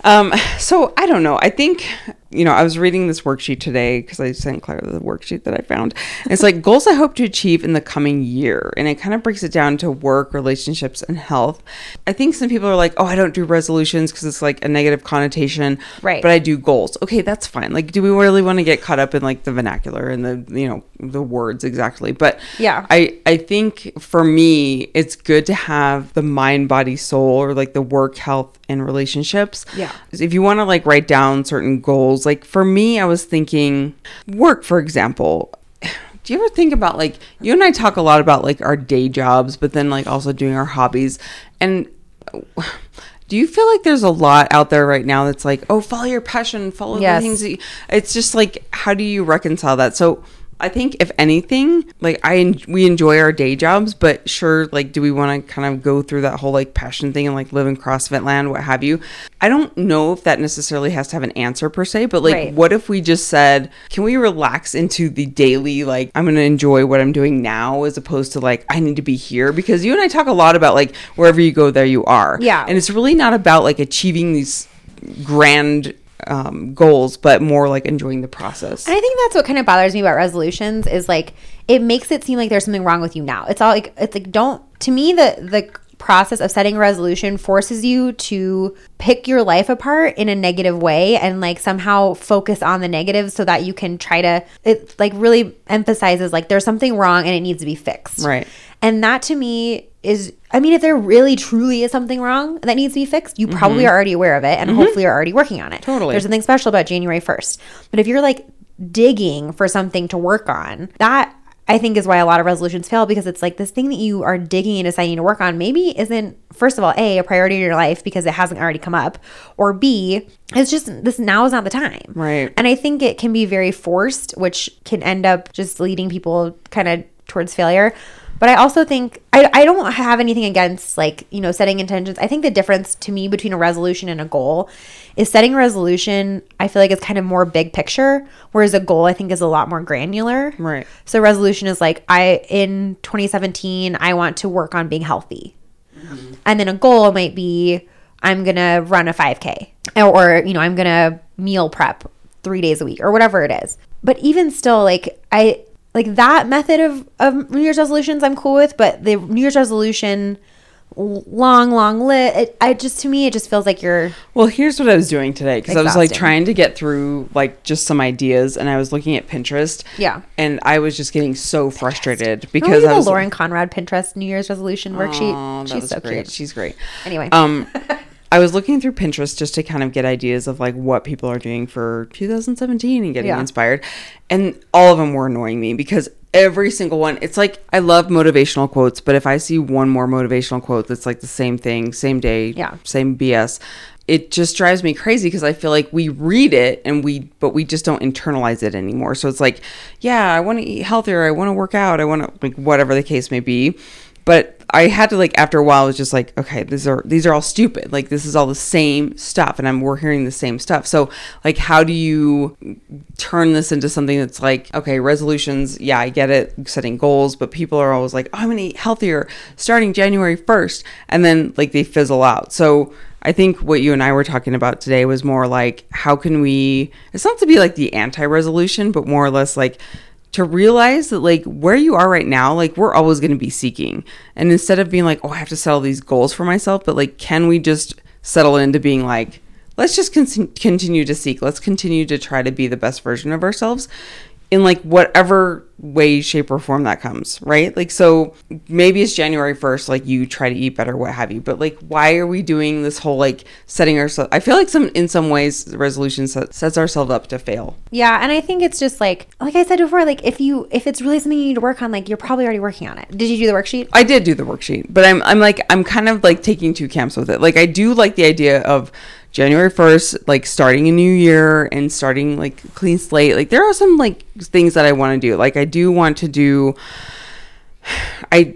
Um, so I don't know. I think you know I was reading this worksheet today because I sent Claire the worksheet that I found. It's like goals I hope to achieve in the coming year, and it kind of breaks it down to work, relationships, and health. I think some people are like, "Oh, I don't do resolutions because it's like a negative connotation." Right. But I do goals. Okay, that's fine. Like, do we really want to get caught up in like the vernacular and the you know the words exactly? But Yeah. I I think for me it's good to have the mind body soul or like the work health and relationships. Yeah. If you want to like write down certain goals, like for me I was thinking work for example. Do you ever think about like you and I talk a lot about like our day jobs but then like also doing our hobbies and do you feel like there's a lot out there right now that's like, oh, follow your passion, follow Yes. the things that you, it's just like, how do you reconcile that? So I think if anything, like I we enjoy our day jobs, but sure, like do we want to kind of go through that whole like passion thing and like live in CrossFit land, what have you? I don't know if that necessarily has to have an answer per se, but like Right. what if we just said, can we relax into the daily like I'm going to enjoy what I'm doing now as opposed to like I need to be here because you and I talk a lot about like wherever you go there you are. Yeah. And it's really not about like achieving these grand um, goals, but more like enjoying the process. And I think that's what kind of bothers me about resolutions is like it makes it seem like there's something wrong with you now. It's all like it's like don't to me the the process of setting a resolution forces you to pick your life apart in a negative way and like somehow focus on the negatives so that you can try to it like really emphasizes like there's something wrong and it needs to be fixed. Right. And that to me is, I mean, if there really truly is something wrong that needs to be fixed, you probably are already aware of it and hopefully are already working on it. Mm-hmm. Totally. There's something special about January 1st. But if you're like digging for something to work on, that I think is why a lot of resolutions fail because it's like this thing that you are digging and deciding to work on maybe isn't, first of all, A, a priority in your life because it hasn't already come up, or B, it's just this now is not the time. Right. And I think it can be very forced, which can end up just leading people kind of towards failure. But I also think I, I don't have anything against like, you know, setting intentions. I think the difference to me between a resolution and a goal is setting a resolution, I feel like it's kind of more big picture, whereas a goal I think is a lot more granular. Right. So resolution is like I in 2017 I want to work on being healthy. Mm-hmm. And then a goal might be I'm going to run a 5k or, or you know, I'm going to meal prep 3 days a week or whatever it is. But even still like I like that method of of New Year's resolutions I'm cool with, but the New Year's resolution long long lit it, I just to me it just feels like you're Well, here's what I was doing today because I was like trying to get through like just some ideas, and I was looking at Pinterest. Yeah. and I was just getting so frustrated Remember because I the was Lauren Conrad Pinterest New Year's resolution worksheet. That She's so great. cute. She's great. Anyway. um, I was looking through Pinterest just to kind of get ideas of like what people are doing for 2017 and getting Yeah. inspired, and all of them were annoying me because every single one. It's like I love motivational quotes, but if I see one more motivational quote that's like the same thing, same day, Yeah. same BS. It just drives me crazy because I feel like we read it and we, but we just don't internalize it anymore. So it's like, yeah, I want to eat healthier. I want to work out. I want to, like, whatever the case may be. But I had to like after a while, I was just like, okay, these are these are all stupid. Like this is all the same stuff, and I'm we're hearing the same stuff. So like, how do you turn this into something that's like, okay, resolutions? Yeah, I get it, setting goals, but people are always like, oh, I'm gonna eat healthier starting January first, and then like they fizzle out. So I think what you and I were talking about today was more like, how can we? It's not to be like the anti-resolution, but more or less like to realize that like where you are right now like we're always going to be seeking. And instead of being like oh i have to settle these goals for myself but like can we just settle into being like let's just con- continue to seek. Let's continue to try to be the best version of ourselves in like whatever way shape or form that comes right like so maybe it's january 1st like you try to eat better what have you but like why are we doing this whole like setting ourselves i feel like some in some ways the resolution set, sets ourselves up to fail Yeah, and I think it's just like like I said before, like if you if it's really something you need to work on, like you're probably already working on it. Did you do the worksheet? I did do the worksheet, but I'm I'm like I'm kind of like taking two camps with it. Like I do like the idea of January 1st like starting a new year and starting like clean slate. Like there are some like things that I want to do. Like I do want to do I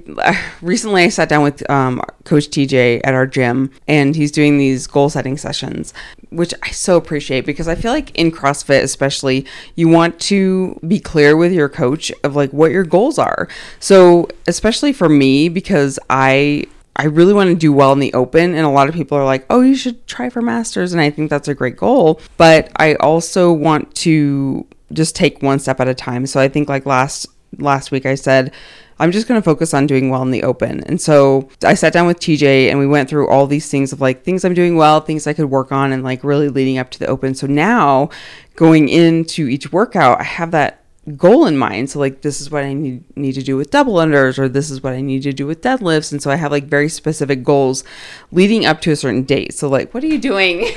recently I sat down with um, Coach TJ at our gym, and he's doing these goal setting sessions, which I so appreciate because I feel like in CrossFit, especially, you want to be clear with your coach of like what your goals are. So especially for me, because I I really want to do well in the open. And a lot of people are like, oh, you should try for masters. And I think that's a great goal. But I also want to just take one step at a time. So I think like last last week I said, I'm just going to focus on doing well in the open. And so I sat down with TJ and we went through all these things of like things I'm doing well, things I could work on, and like really leading up to the open. So now going into each workout, I have that goal in mind. So like this is what I need need to do with double unders or this is what I need to do with deadlifts. And so I have like very specific goals leading up to a certain date. So like what are you doing?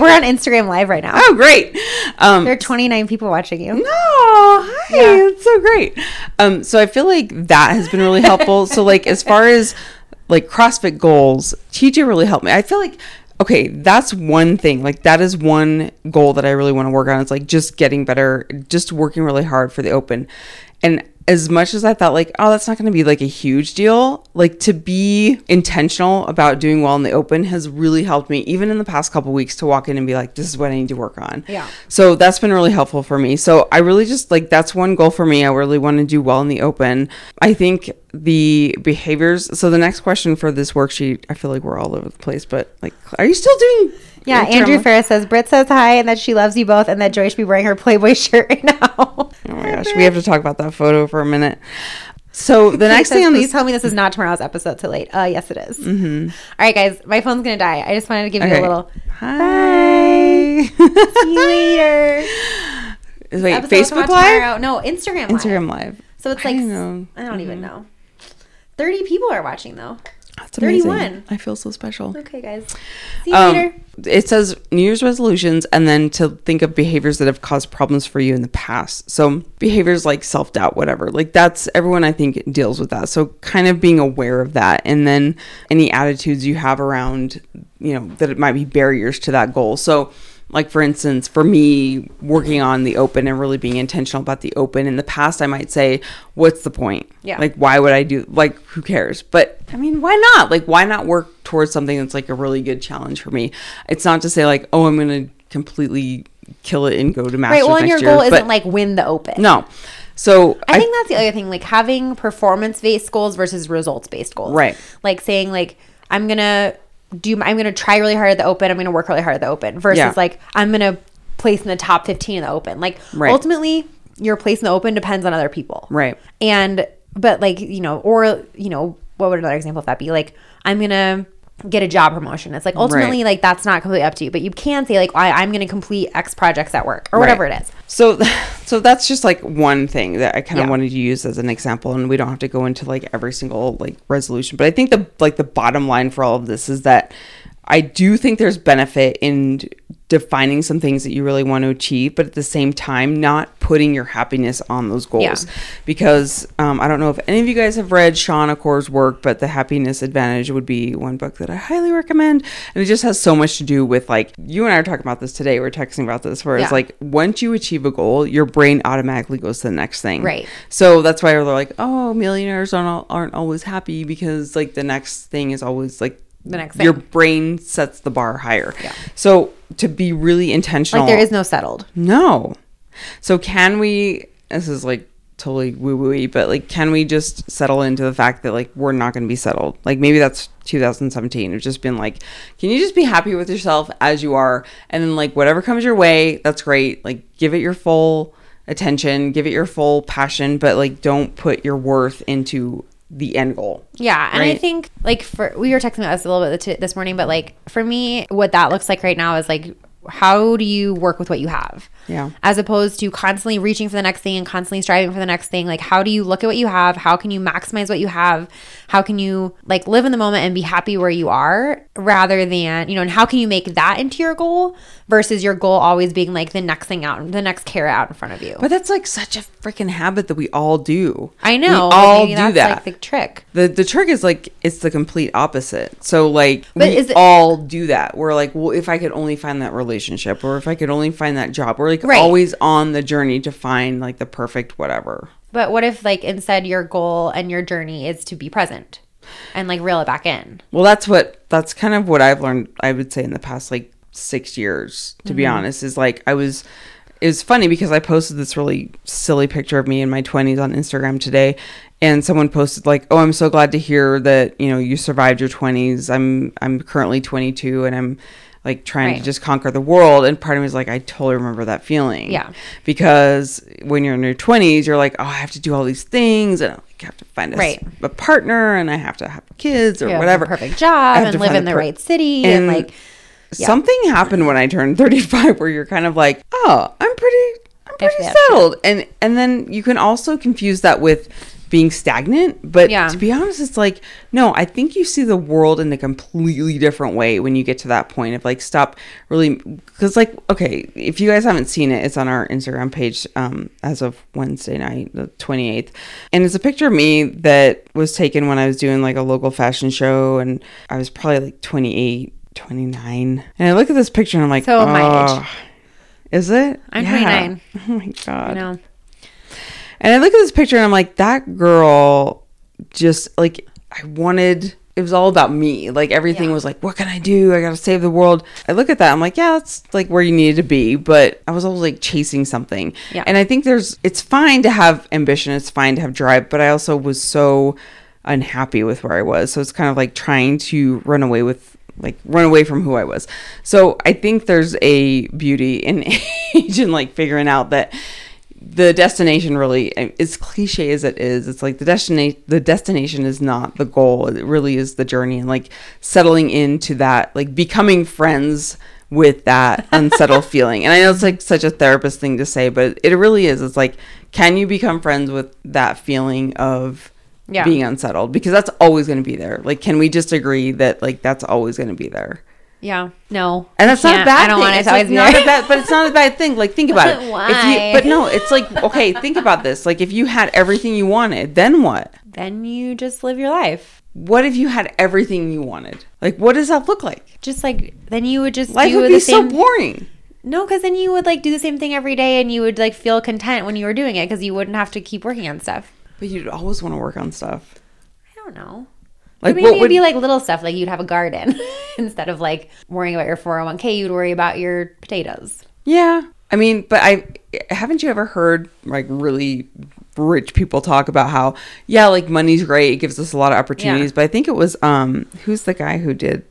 We're on Instagram Live right now. oh great. Um There are 29 people watching you. no, hi, Yeah. it's so great. Um, so I feel like that has been really helpful. so like as far as like CrossFit goals, TJ really helped me. I feel like okay, that's one thing. Like that is one goal that I really want to work on. It's like just getting better, just working really hard for the open. And as much as I thought like, oh, that's not going to be like a huge deal, like to be intentional about doing well in the open has really helped me even in the past couple weeks to walk in and be like, this is what I need to work on. Yeah. So that's been really helpful for me. So I really just like that's one goal for me. I really want to do well in the open. I think the behaviors. So the next question for this worksheet, I feel like we're all over the place, but like, are you still doing? Yeah, Andrew Ferris says Brit says hi and that she loves you both and that Joy should be wearing her Playboy shirt right now. Oh my gosh, we have to talk about that photo for a minute. So the next thing on please tell me this is not tomorrow's episode too late. Uh, yes, it is. Mm-hmm. right, guys, my phone's gonna die. I just wanted to give you a little. hi. See you later. Is Wait, Episode Facebook Live, tomorrow. No, Instagram. Live. Instagram Live. So it's I like don't know. I don't even know. Thirty people are watching though. That's amazing. 31. I feel so special. Okay, guys. See you Um, later. it says New Year's resolutions and then to think of behaviors that have caused problems for you in the past. So behaviors like self doubt, whatever. Like that's everyone I think deals with that. So kind of being aware of that and then any attitudes you have around, you know, that it might be barriers to that goal. So like for instance, for me working on the open and really being intentional about the open in the past, I might say, what's the point? Yeah. Like why would I do like who cares? But I mean, why not? Like why not work towards something that's like a really good challenge for me? It's not to say like, oh, I'm going to completely kill it and go to masters Right. Well, and your year. goal isn't like win the open. no. So I think that's the other thing, like having performance based goals versus results based goals. Right. Like saying like I'm gonna do I'm gonna try really hard at the open, I'm gonna work really hard at the open versus Yeah. like I'm gonna place in the top fifteen in the open. Like Right. ultimately your place in the open depends on other people. Right. And but like, you know, or you know, what would another example of that be? Like, I'm gonna get a job promotion. It's like ultimately like that's not completely up to you. But you can say like I, I'm gonna complete X projects at work or whatever it is. So, so that's just like one thing that I kind of Yeah. wanted to use as an example, and we don't have to go into like every single like resolution. But I think the like the bottom line for all of this is that I do think there's benefit in defining some things that you really want to achieve, but at the same time, not putting your happiness on those goals. Yeah. Because um, I don't know if any of you guys have read Shawn Achor's work, but The Happiness Advantage would be one book that I highly recommend. And it just has so much to do with like, you and I are talking about this today. We're texting about this, where it's like, once you achieve a goal, your brain automatically goes to the next thing. Right. So that's why they're like, oh, millionaires aren't, aren't always happy because like the next thing is always like, The next thing. your brain sets the bar higher. Yeah. So to be really intentional, Like there is no settled. no. So can we? This is like totally woo wooey, but like, can we just settle into the fact that like we're not going to be settled? Like maybe that's 2017. It's just been like, can you just be happy with yourself as you are, and then like whatever comes your way, that's great. Like give it your full attention, give it your full passion, but like don't put your worth into the end goal. Yeah, and I think like for we were texting about this a little bit t- this morning, but like for me, what that looks like right now is like how do you work with what you have? Yeah. As opposed to constantly reaching for the next thing and constantly striving for the next thing. Like how do you look at what you have? How can you maximize what you have? How can you like live in the moment and be happy where you are rather than, you know, and how can you make that into your goal versus your goal always being like the next thing out, the next carrot out in front of you. But that's like such a freaking habit that we all do. I know. We all do that's that. like the trick. The the trick is like it's the complete opposite. So like But we it- all do that. We're like, well, if I could only find that relationship, or if I could only find that job, we're like Right. always on the journey to find like the perfect whatever. But what if like instead your goal and your journey is to be present and like reel it back in? Well, that's what that's kind of what I've learned. I would say in the past like six years, to be mm-hmm. honest, is like I was. It was funny because I posted this really silly picture of me in my twenties on Instagram today, and someone posted like, "Oh, I'm so glad to hear that you know you survived your twenties. I'm I'm currently 22 and I'm like trying to just conquer the world." And part of me is like, I totally remember that feeling. Yeah. Because when you're in your 20s, you're like, "Oh, I have to do all these things and I have to find a, Right. a partner and I have to have kids or You whatever." perfect job and live in the per- right city and, like yeah. something happened when I turned 35 where you're kind of like, "Oh, I'm pretty I'm pretty settled." And and then you can also confuse that with being stagnant, but Yeah. to be honest, it's like, no, I think you see the world in a completely different way when you get to that point of like stop really cuz like okay, if you guys haven't seen it, it's on our Instagram page um as of Wednesday night, the 28th. And it's a picture of me that was taken when I was doing like a local fashion show and I was probably like 28 29 and i look at this picture and i'm like So my age. "Oh, is it I'm Yeah. 29. oh my god know. And i look at this picture and i'm like that girl just like i wanted it was all about me. Like everything Yeah. was like what can i do? I gotta save the world. I look at that i'm like yeah that's like where you needed to be. But i was always like chasing something. Yeah. and i think there's it's fine to have ambition. It's fine to have drive. But i also was so unhappy with where i was. So it's kind of like trying to run away with like run away from who i was. So i think there's a beauty in age and like figuring out that the destination really as cliche as it is it's like the destination the destination is not the goal. It really is the journey and like settling into that like becoming friends with that unsettled feeling. And i know it's like such a therapist thing to say but it really is. It's like can you become friends with that feeling of Yeah. being unsettled? Because that's always going to be there. Like can we just agree that like that's always going to be there Yeah. No. and that's not a bad I don't thing. want it It's like not a bad, but it's not a bad thing. Like think about it. If you, but no, it's like okay, think about this. Like if you had everything you wanted, then what? Then you just live your life. What if you had everything you wanted? Like what does that look like? Just like then you would just Life do would the be so same. boring. no, because then you would like do the same thing every day, and you would like feel content when you were doing it because you wouldn't have to keep working on stuff. But you'd always want to work on stuff. I don't know. Like Maybe what it'd would be like little stuff, like you'd have a garden instead of like worrying about your 401k, you'd worry about your potatoes. Yeah. I mean, but I haven't you ever heard like really rich people talk about how yeah, like money's great, it gives us a lot of opportunities. Yeah. But I think it was um who's the guy who did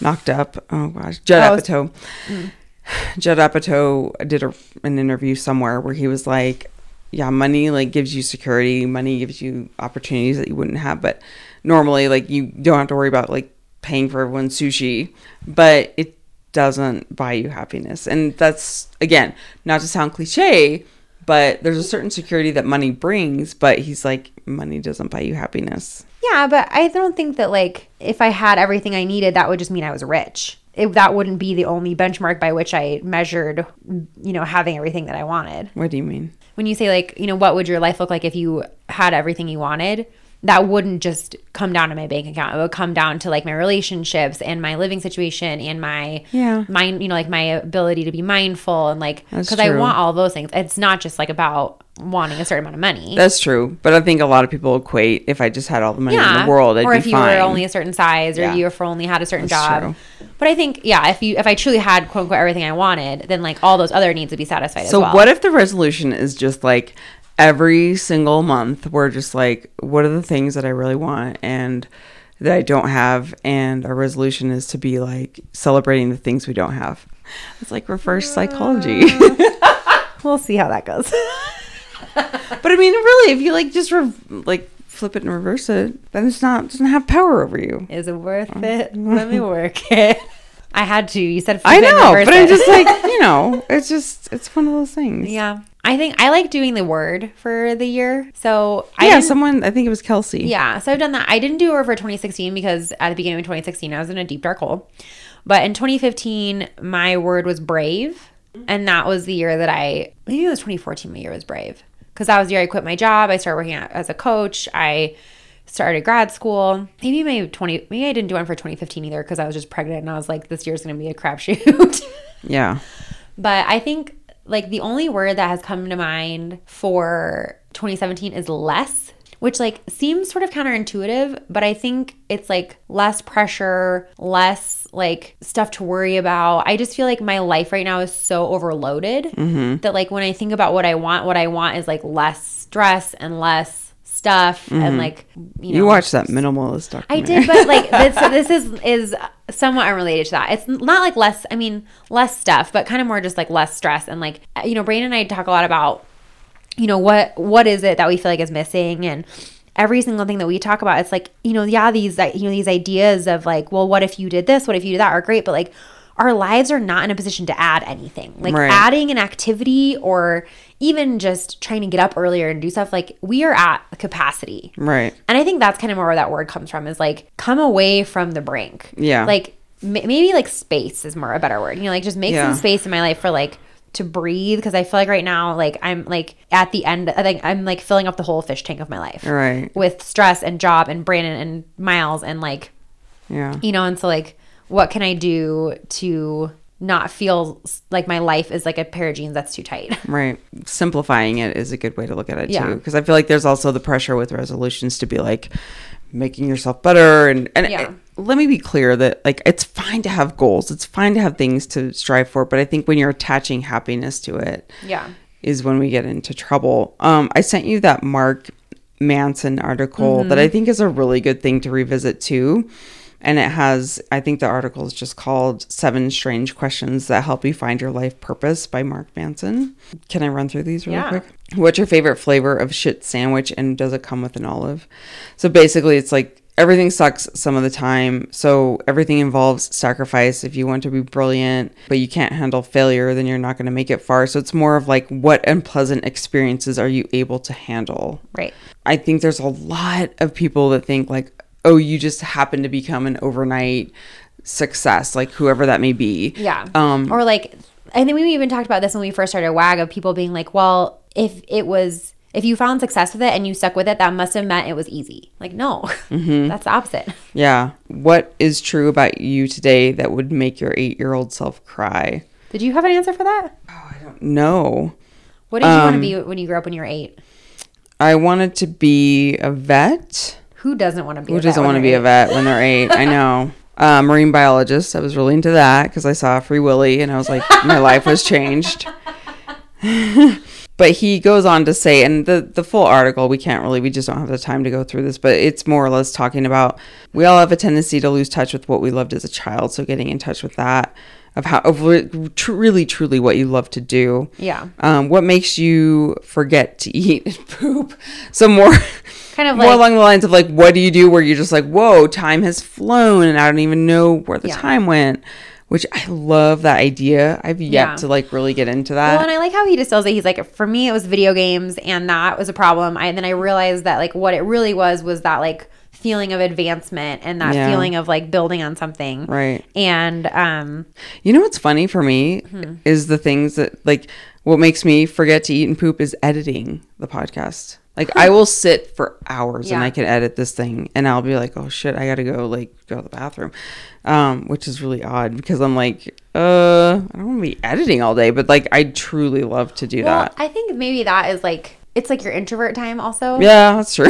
Knocked Up? Oh gosh, Judd Oh, Apatow. Judd Apatow did a, an interview somewhere where he was like, yeah, money like gives you security, money gives you opportunities that you wouldn't have, but normally like you don't have to worry about like paying for everyone's sushi, but it doesn't buy you happiness. And that's again, not to sound cliche, but there's a certain security that money brings, but he's like money doesn't buy you happiness. Yeah, but I don't think that like if I had everything I needed, that would just mean I was rich. it, that wouldn't be the only benchmark by which I measured, you know, having everything that I wanted. What do you mean? When you say like, you know, what would your life look like if you had everything you wanted? That wouldn't just come down to my bank account. It would come down to like my relationships and my living situation and my Yeah. mind, you know, like my ability to be mindful and like because I want all those things. It's not just like about wanting a certain amount of money. That's true, but I think a lot of people equate if I just had all the money in the world, I'd or if you fine. were only a certain size, or Yeah. you if only had a certain That's job. true. But I think, yeah, if you if I truly had quote unquote everything I wanted, then like all those other needs would be satisfied so as well. what if the resolution is just like every single month we're just like, what are the things that I really want and that I don't have, and our resolution is to be like celebrating the things we don't have. It's like reverse psychology. we'll see how that goes. but I mean, really, if you like just re- like flip it and reverse it, then it's not doesn't have power over you. Is it worth oh. it? Let me work it. I had to. You said I flip it and know, but I'm just like you know, it's just it's one of those things. yeah. I think I like doing the word for the year. So I yeah. Someone, I think it was Kelsey. Yeah, so I've done that. I didn't do it for 2016 because at the beginning of 2016 I was in a deep dark hole. But in 2015, my word was brave, and that was the year that I maybe it was 2014. My year was brave because that was the year I quit my job. I started working as a coach. I started grad school. Maybe maybe 20. Maybe I didn't do one for 2015 either because I was just pregnant and I was like, this year's gonna be a crapshoot. Yeah. But I think like the only word that has come to mind for 2017 is less, which like seems sort of counterintuitive, but I think it's like less pressure, less like stuff to worry about. I just feel like my life right now is so overloaded mm-hmm. that like when I think about what I want, what I want is like less stress and less stuff and mm-hmm. like you know You watched that minimalist stuff. I did, but like this, this is is somewhat unrelated to that. It's not like less. I mean, less stuff, but kind of more just like less stress and like uh, you know, Brandon and I talk a lot about you know what what is it that we feel like is missing and every single thing that we talk about it's like you know yeah these uh, you know these ideas of like well what if you did this what if you did that are great but like our lives are not in a position to add anything like Right. adding an activity or even just trying to get up earlier and do stuff like we are at capacity Right. and I think that's kind of more where that word comes from is like come away from the brink. Yeah. Like m- maybe like space is more a better word. You know, like just make Yeah. some space in my life for like to breathe because I feel like right now like I'm like at the end I think I'm like filling up the whole fish tank of my life. Right. With stress and job and Brandon and Miles and like Yeah. you know and so like what can I do to not feel like my life is like a pair of jeans that's too tight. Right. Simplifying it is a good way to look at it Yeah. too. Because I feel like there's also the pressure with resolutions to be like making yourself better and and Yeah. let me be clear that like it's fine to have goals. It's fine to have things to strive for, but I think when you're attaching happiness to it Yeah. is when we get into trouble. Um I sent you that Mark Manson article Mm-hmm. that I think is a really good thing to revisit too. And it has, I think the article is just called Seven Strange Questions That Help You Find Your Life Purpose by Mark Manson. Can I run through these really Yeah. quick? What's your favorite flavor of shit sandwich and does it come with an olive? So basically, it's like everything sucks some of the time. So everything involves sacrifice. If you want to be brilliant, but you can't handle failure, then you're not going to make it far. So it's more of like what unpleasant experiences are you able to handle? Right. I think there's a lot of people that think like, oh, you just happen to become an overnight success, like whoever that may be. Yeah. Um, or like, I think we even talked about this when we first started WAG of people being like, well, if it was, if you found success with it and you stuck with it, that must have meant it was easy. Like, no, Mm-hmm. that's the opposite. yeah. What is true about you today that would make your eight year old self cry? Did you have an answer for that? Oh, I don't know. What did you want to Um, be when you grew up when you were eight? I wanted to be a vet. Who doesn't want to be? Who a vet doesn't when want to they're be a eight? vet when they're eight? I know. Uh, marine biologist. I was really into that because I saw Free Willy and I was like, my life was changed. but he goes on to say, and the the full article we can't really, we just don't have the time to go through this. But it's more or less talking about we all have a tendency to lose touch with what we loved as a child. So getting in touch with that of how of really truly what you love to do. Yeah. Um, what makes you forget to eat and poop? So more, Kind of more like- along the lines of like, what do you do where you're just like, whoa, time has flown and I don't even know where the Yeah. time went. Which I love that idea. I've yet Yeah. to like really get into Well, that. and I like how he distills it. He's like, for me, it was video games, and that was a problem. I, and then I realized that like what it really was was that like feeling of advancement and that Yeah. feeling of like building on something. Right. And um You know what's funny for me Hmm. is the things that like what makes me forget to eat and poop is editing the podcast. Like I will sit for hours and I can edit this thing and I'll be like, "Oh shit, I got to go like go to the bathroom." Um, which is really odd because I'm like, "Uh, I don't want to be editing all day," but like I truly love to do well, that. I think maybe that is like it's like your introvert time also. Yeah, that's true.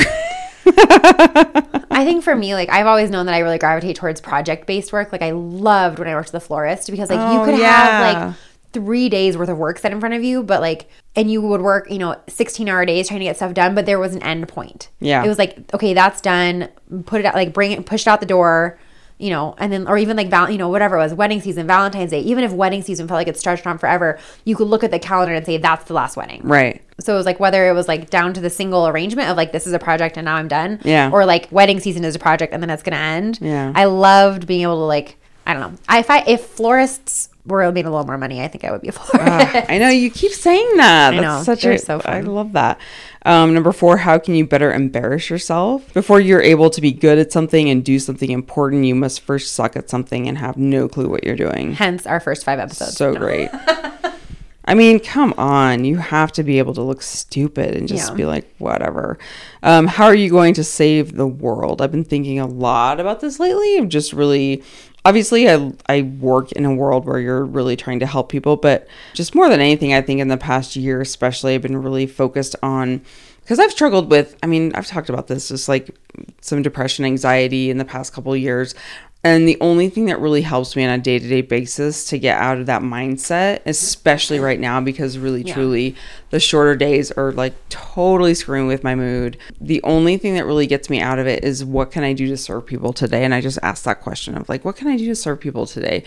I think for me, like I've always known that I really gravitate towards project based work. Like I loved when I worked at the florist because like you Oh, could yeah. have like three days worth of work set in front of you, but like and you would work, you know, 16 hour days trying to get stuff done, but there was an end point. Yeah. It was like, okay, that's done. Put it out like bring it push it out the door. You know, and then, or even like, val- you know, whatever it was, wedding season, Valentine's Day, even if wedding season felt like it stretched on forever, you could look at the calendar and say, that's the last wedding. right. So it was like whether it was like down to the single arrangement of like this is a project and now I'm done. Yeah. Or like wedding season is a project and then it's gonna end. Yeah. I loved being able to like I don't know. I, if I if florists were it made a little more money, I think I would be a florist. I know you keep saying that. I That's know. such They're a so I love that. Um, number four, how can you better embarrass yourself? Before you're able to be good at something and do something important, you must first suck at something and have no clue what you're doing. Hence our first five episodes. So great. I mean, come on. You have to be able to look stupid and just Yeah. be like, whatever. Um, how are you going to save the world? I've been thinking a lot about this lately. Of just really, obviously, I I work in a world where you're really trying to help people, but just more than anything, I think in the past year, especially, I've been really focused on because I've struggled with. I mean, I've talked about this, just like some depression, anxiety in the past couple of years. And the only thing that really helps me on a day to day basis to get out of that mindset, especially right now, because really, Yeah. truly, the shorter days are like totally screwing with my mood. The only thing that really gets me out of it is what can I do to serve people today? And I just ask that question of like, what can I do to serve people today?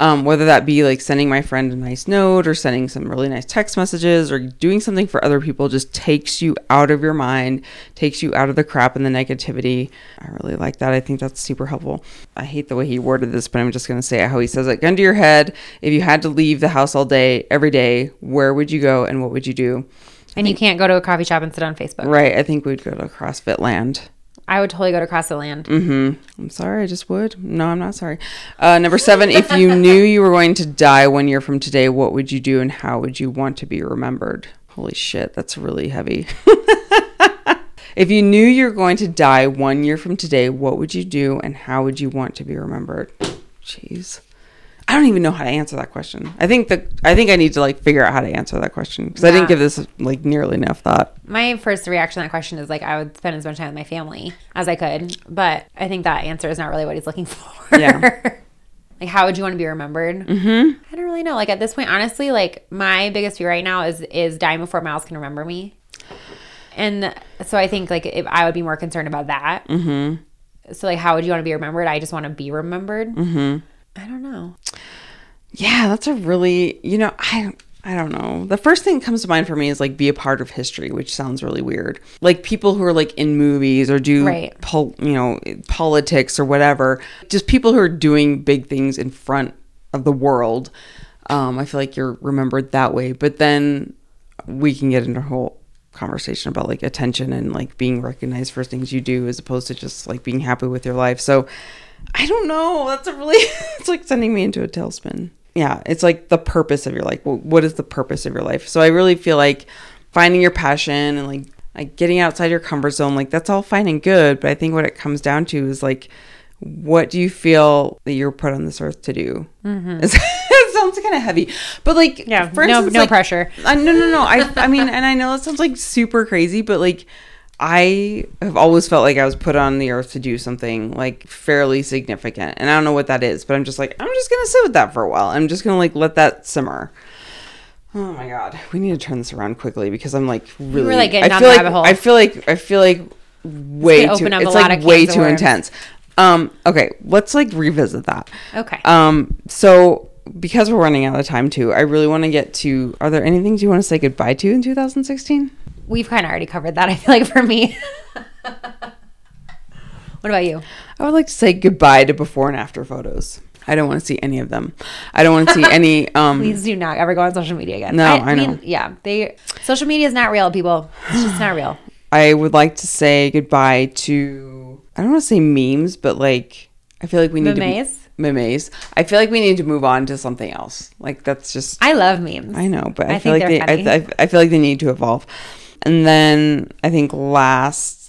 Um, whether that be like sending my friend a nice note or sending some really nice text messages or doing something for other people just takes you out of your mind, takes you out of the crap and the negativity. I really like that. I think that's super helpful. I hate the way he worded this, but I'm just going to say how he says it. Gun to your head. If you had to leave the house all day, every day, where would you go and what would you do? And you can't go to a coffee shop and sit on Facebook. Right. I think we'd go to CrossFit Land. I would totally go to CrossFit Land. Mm-hmm. I'm sorry, I just would. No, I'm not sorry. Uh, number seven, if you knew you were going to die one year from today, what would you do and how would you want to be remembered? Holy shit, that's really heavy. if you knew you were going to die one year from today, what would you do and how would you want to be remembered? Jeez. I don't even know how to answer that question. I think that I think I need to like figure out how to answer that question because I didn't give this like nearly enough thought. My first reaction to that question is like I would spend as much time with my family as I could, but I think that answer is not really what he's looking for. Yeah. like how would you want to be remembered? Mm-hmm. I don't really know. Like at this point, honestly, like my biggest fear right now is is dying before Miles can remember me, and so I think like if I would be more concerned about that. Mm-hmm. So like, how would you want to be remembered? I just want to be remembered. Mm-hmm. I don't know. Yeah, that's a really, you know, I I don't know. The first thing that comes to mind for me is like be a part of history, which sounds really weird. Like people who are like in movies or do Right. pol- you know, politics or whatever. Just people who are doing big things in front of the world. Um, I feel like you're remembered that way. But then we can get into a whole conversation about like attention and like being recognized for things you do as opposed to just like being happy with your life. So I don't know. That's a really it's like sending me into a tailspin. Yeah, it's like the purpose of your life. Wh- What is the purpose of your life? So I really feel like finding your passion and like like getting outside your comfort zone, like that's all fine and good. But I think what it comes down to is like, what do you feel that you're put on this earth to do? Mm-hmm. it sounds kind of heavy, but like. Yeah, for no- instance, no like- pressure. uh, no, no, no. I, I mean, and I know it sounds like super crazy, but like, I have always felt like I was put on the earth to do something like fairly significant, and I don't know what that is, but I'm just like, I'm just gonna sit with that for a while. I'm just gonna like let that simmer. Oh my god, we need to turn this around quickly because I'm like really. like, I feel like. I feel like I feel like way too. open up a It's like way too worms. intense. Um. Okay, let's like revisit that. Okay. Um, so because we're running out of time too, I really want to get to are there any things you want to say goodbye to in 2016? We've kind of already covered that. I feel like for me. what about you? I would like to say goodbye to before and after photos. I don't want to see any of them. I don't want to see any um Please do not ever go on social media again. No, I know. yeah, they social media is not real, people. It's just not real. I would like to say goodbye to. I don't want to say memes, but like I feel like we need Memes? to memes. I feel like we need to move on to something else. Like that's just I love memes. I know, but I, I feel think like they, I. I, I feel like they need to evolve. And then I think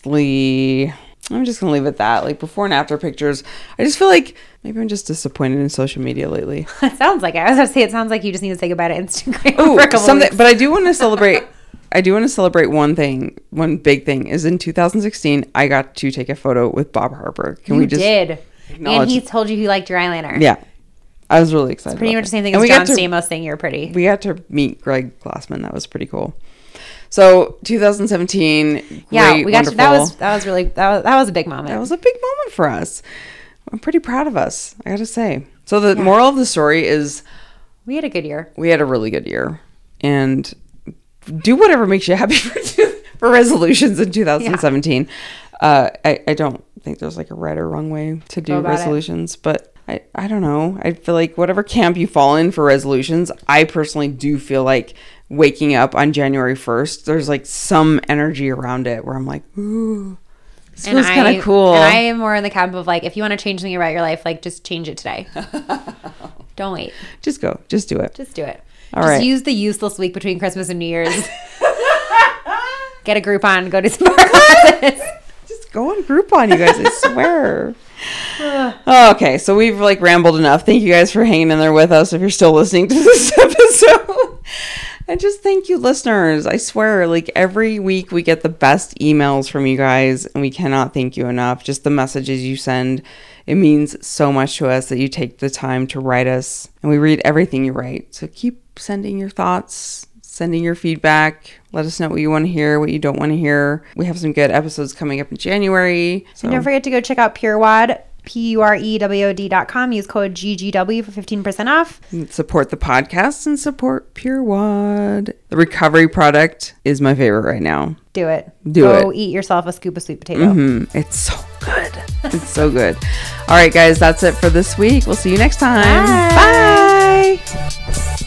lastly, I'm just gonna leave it at that. Like before and after pictures, I just feel like maybe I'm just disappointed in social media lately. it sounds like it. I was to say it sounds like you just need to say goodbye to Instagram Oh, for a couple something. weeks. But I do want to celebrate. I do want to celebrate one thing. One big thing is in 2016, I got to take a photo with Bob Harper. Can you we just? did. And he told you he liked your eyeliner. Yeah, I was really excited. Pretty about much the same thing And as John to- Stamos saying you're pretty. we got to meet Greg Glassman. That was pretty cool. So 2017, yeah, great, we got to, that was that was really that was that was a big moment. that was a big moment for us. I'm pretty proud of us. I got to say. So the moral of the story is we had a good year. we had a really good year, and do whatever makes you happy for for resolutions in 2017. Uh, I I don't think there's like a right or wrong way to do about it. resolutions, but. I, I don't know. I feel like whatever camp you fall in for resolutions, I personally do feel like waking up on January 1st, there's like some energy around it where I'm like, ooh, this feels kind of cool. And I am more in the camp of like, if you want to change something about your life, like just change it today. Don't wait. just go. Just do it. Just do it. All just right. use the useless week between Christmas and New Year's. Get a Groupon. go to some classes. Just go on Groupon, you guys. I swear. Oh, okay, so we've like rambled enough. Thank you guys for hanging in there with us. If you're still listening to this episode, and just thank you, listeners. I swear, like every week we get the best emails from you guys, and we cannot thank you enough. Just the messages you send. It means so much to us that you take the time to write us, and we read everything you write. So keep sending your thoughts, sending your feedback. Let us know what you want to hear, what you don't want to hear. We have some good episodes coming up in January. So And don't forget to go check out PureWOD, P-U-R-E-W-O-D dot com. Use code GGW for 15% off. support the podcast and support PureWOD. The recovery product is my favorite right now. Do it. Do go it. eat yourself a scoop of sweet potato. Mm, it's so good. It's so good. All right, guys, that's it for this week. We'll see you next time. Bye. Bye.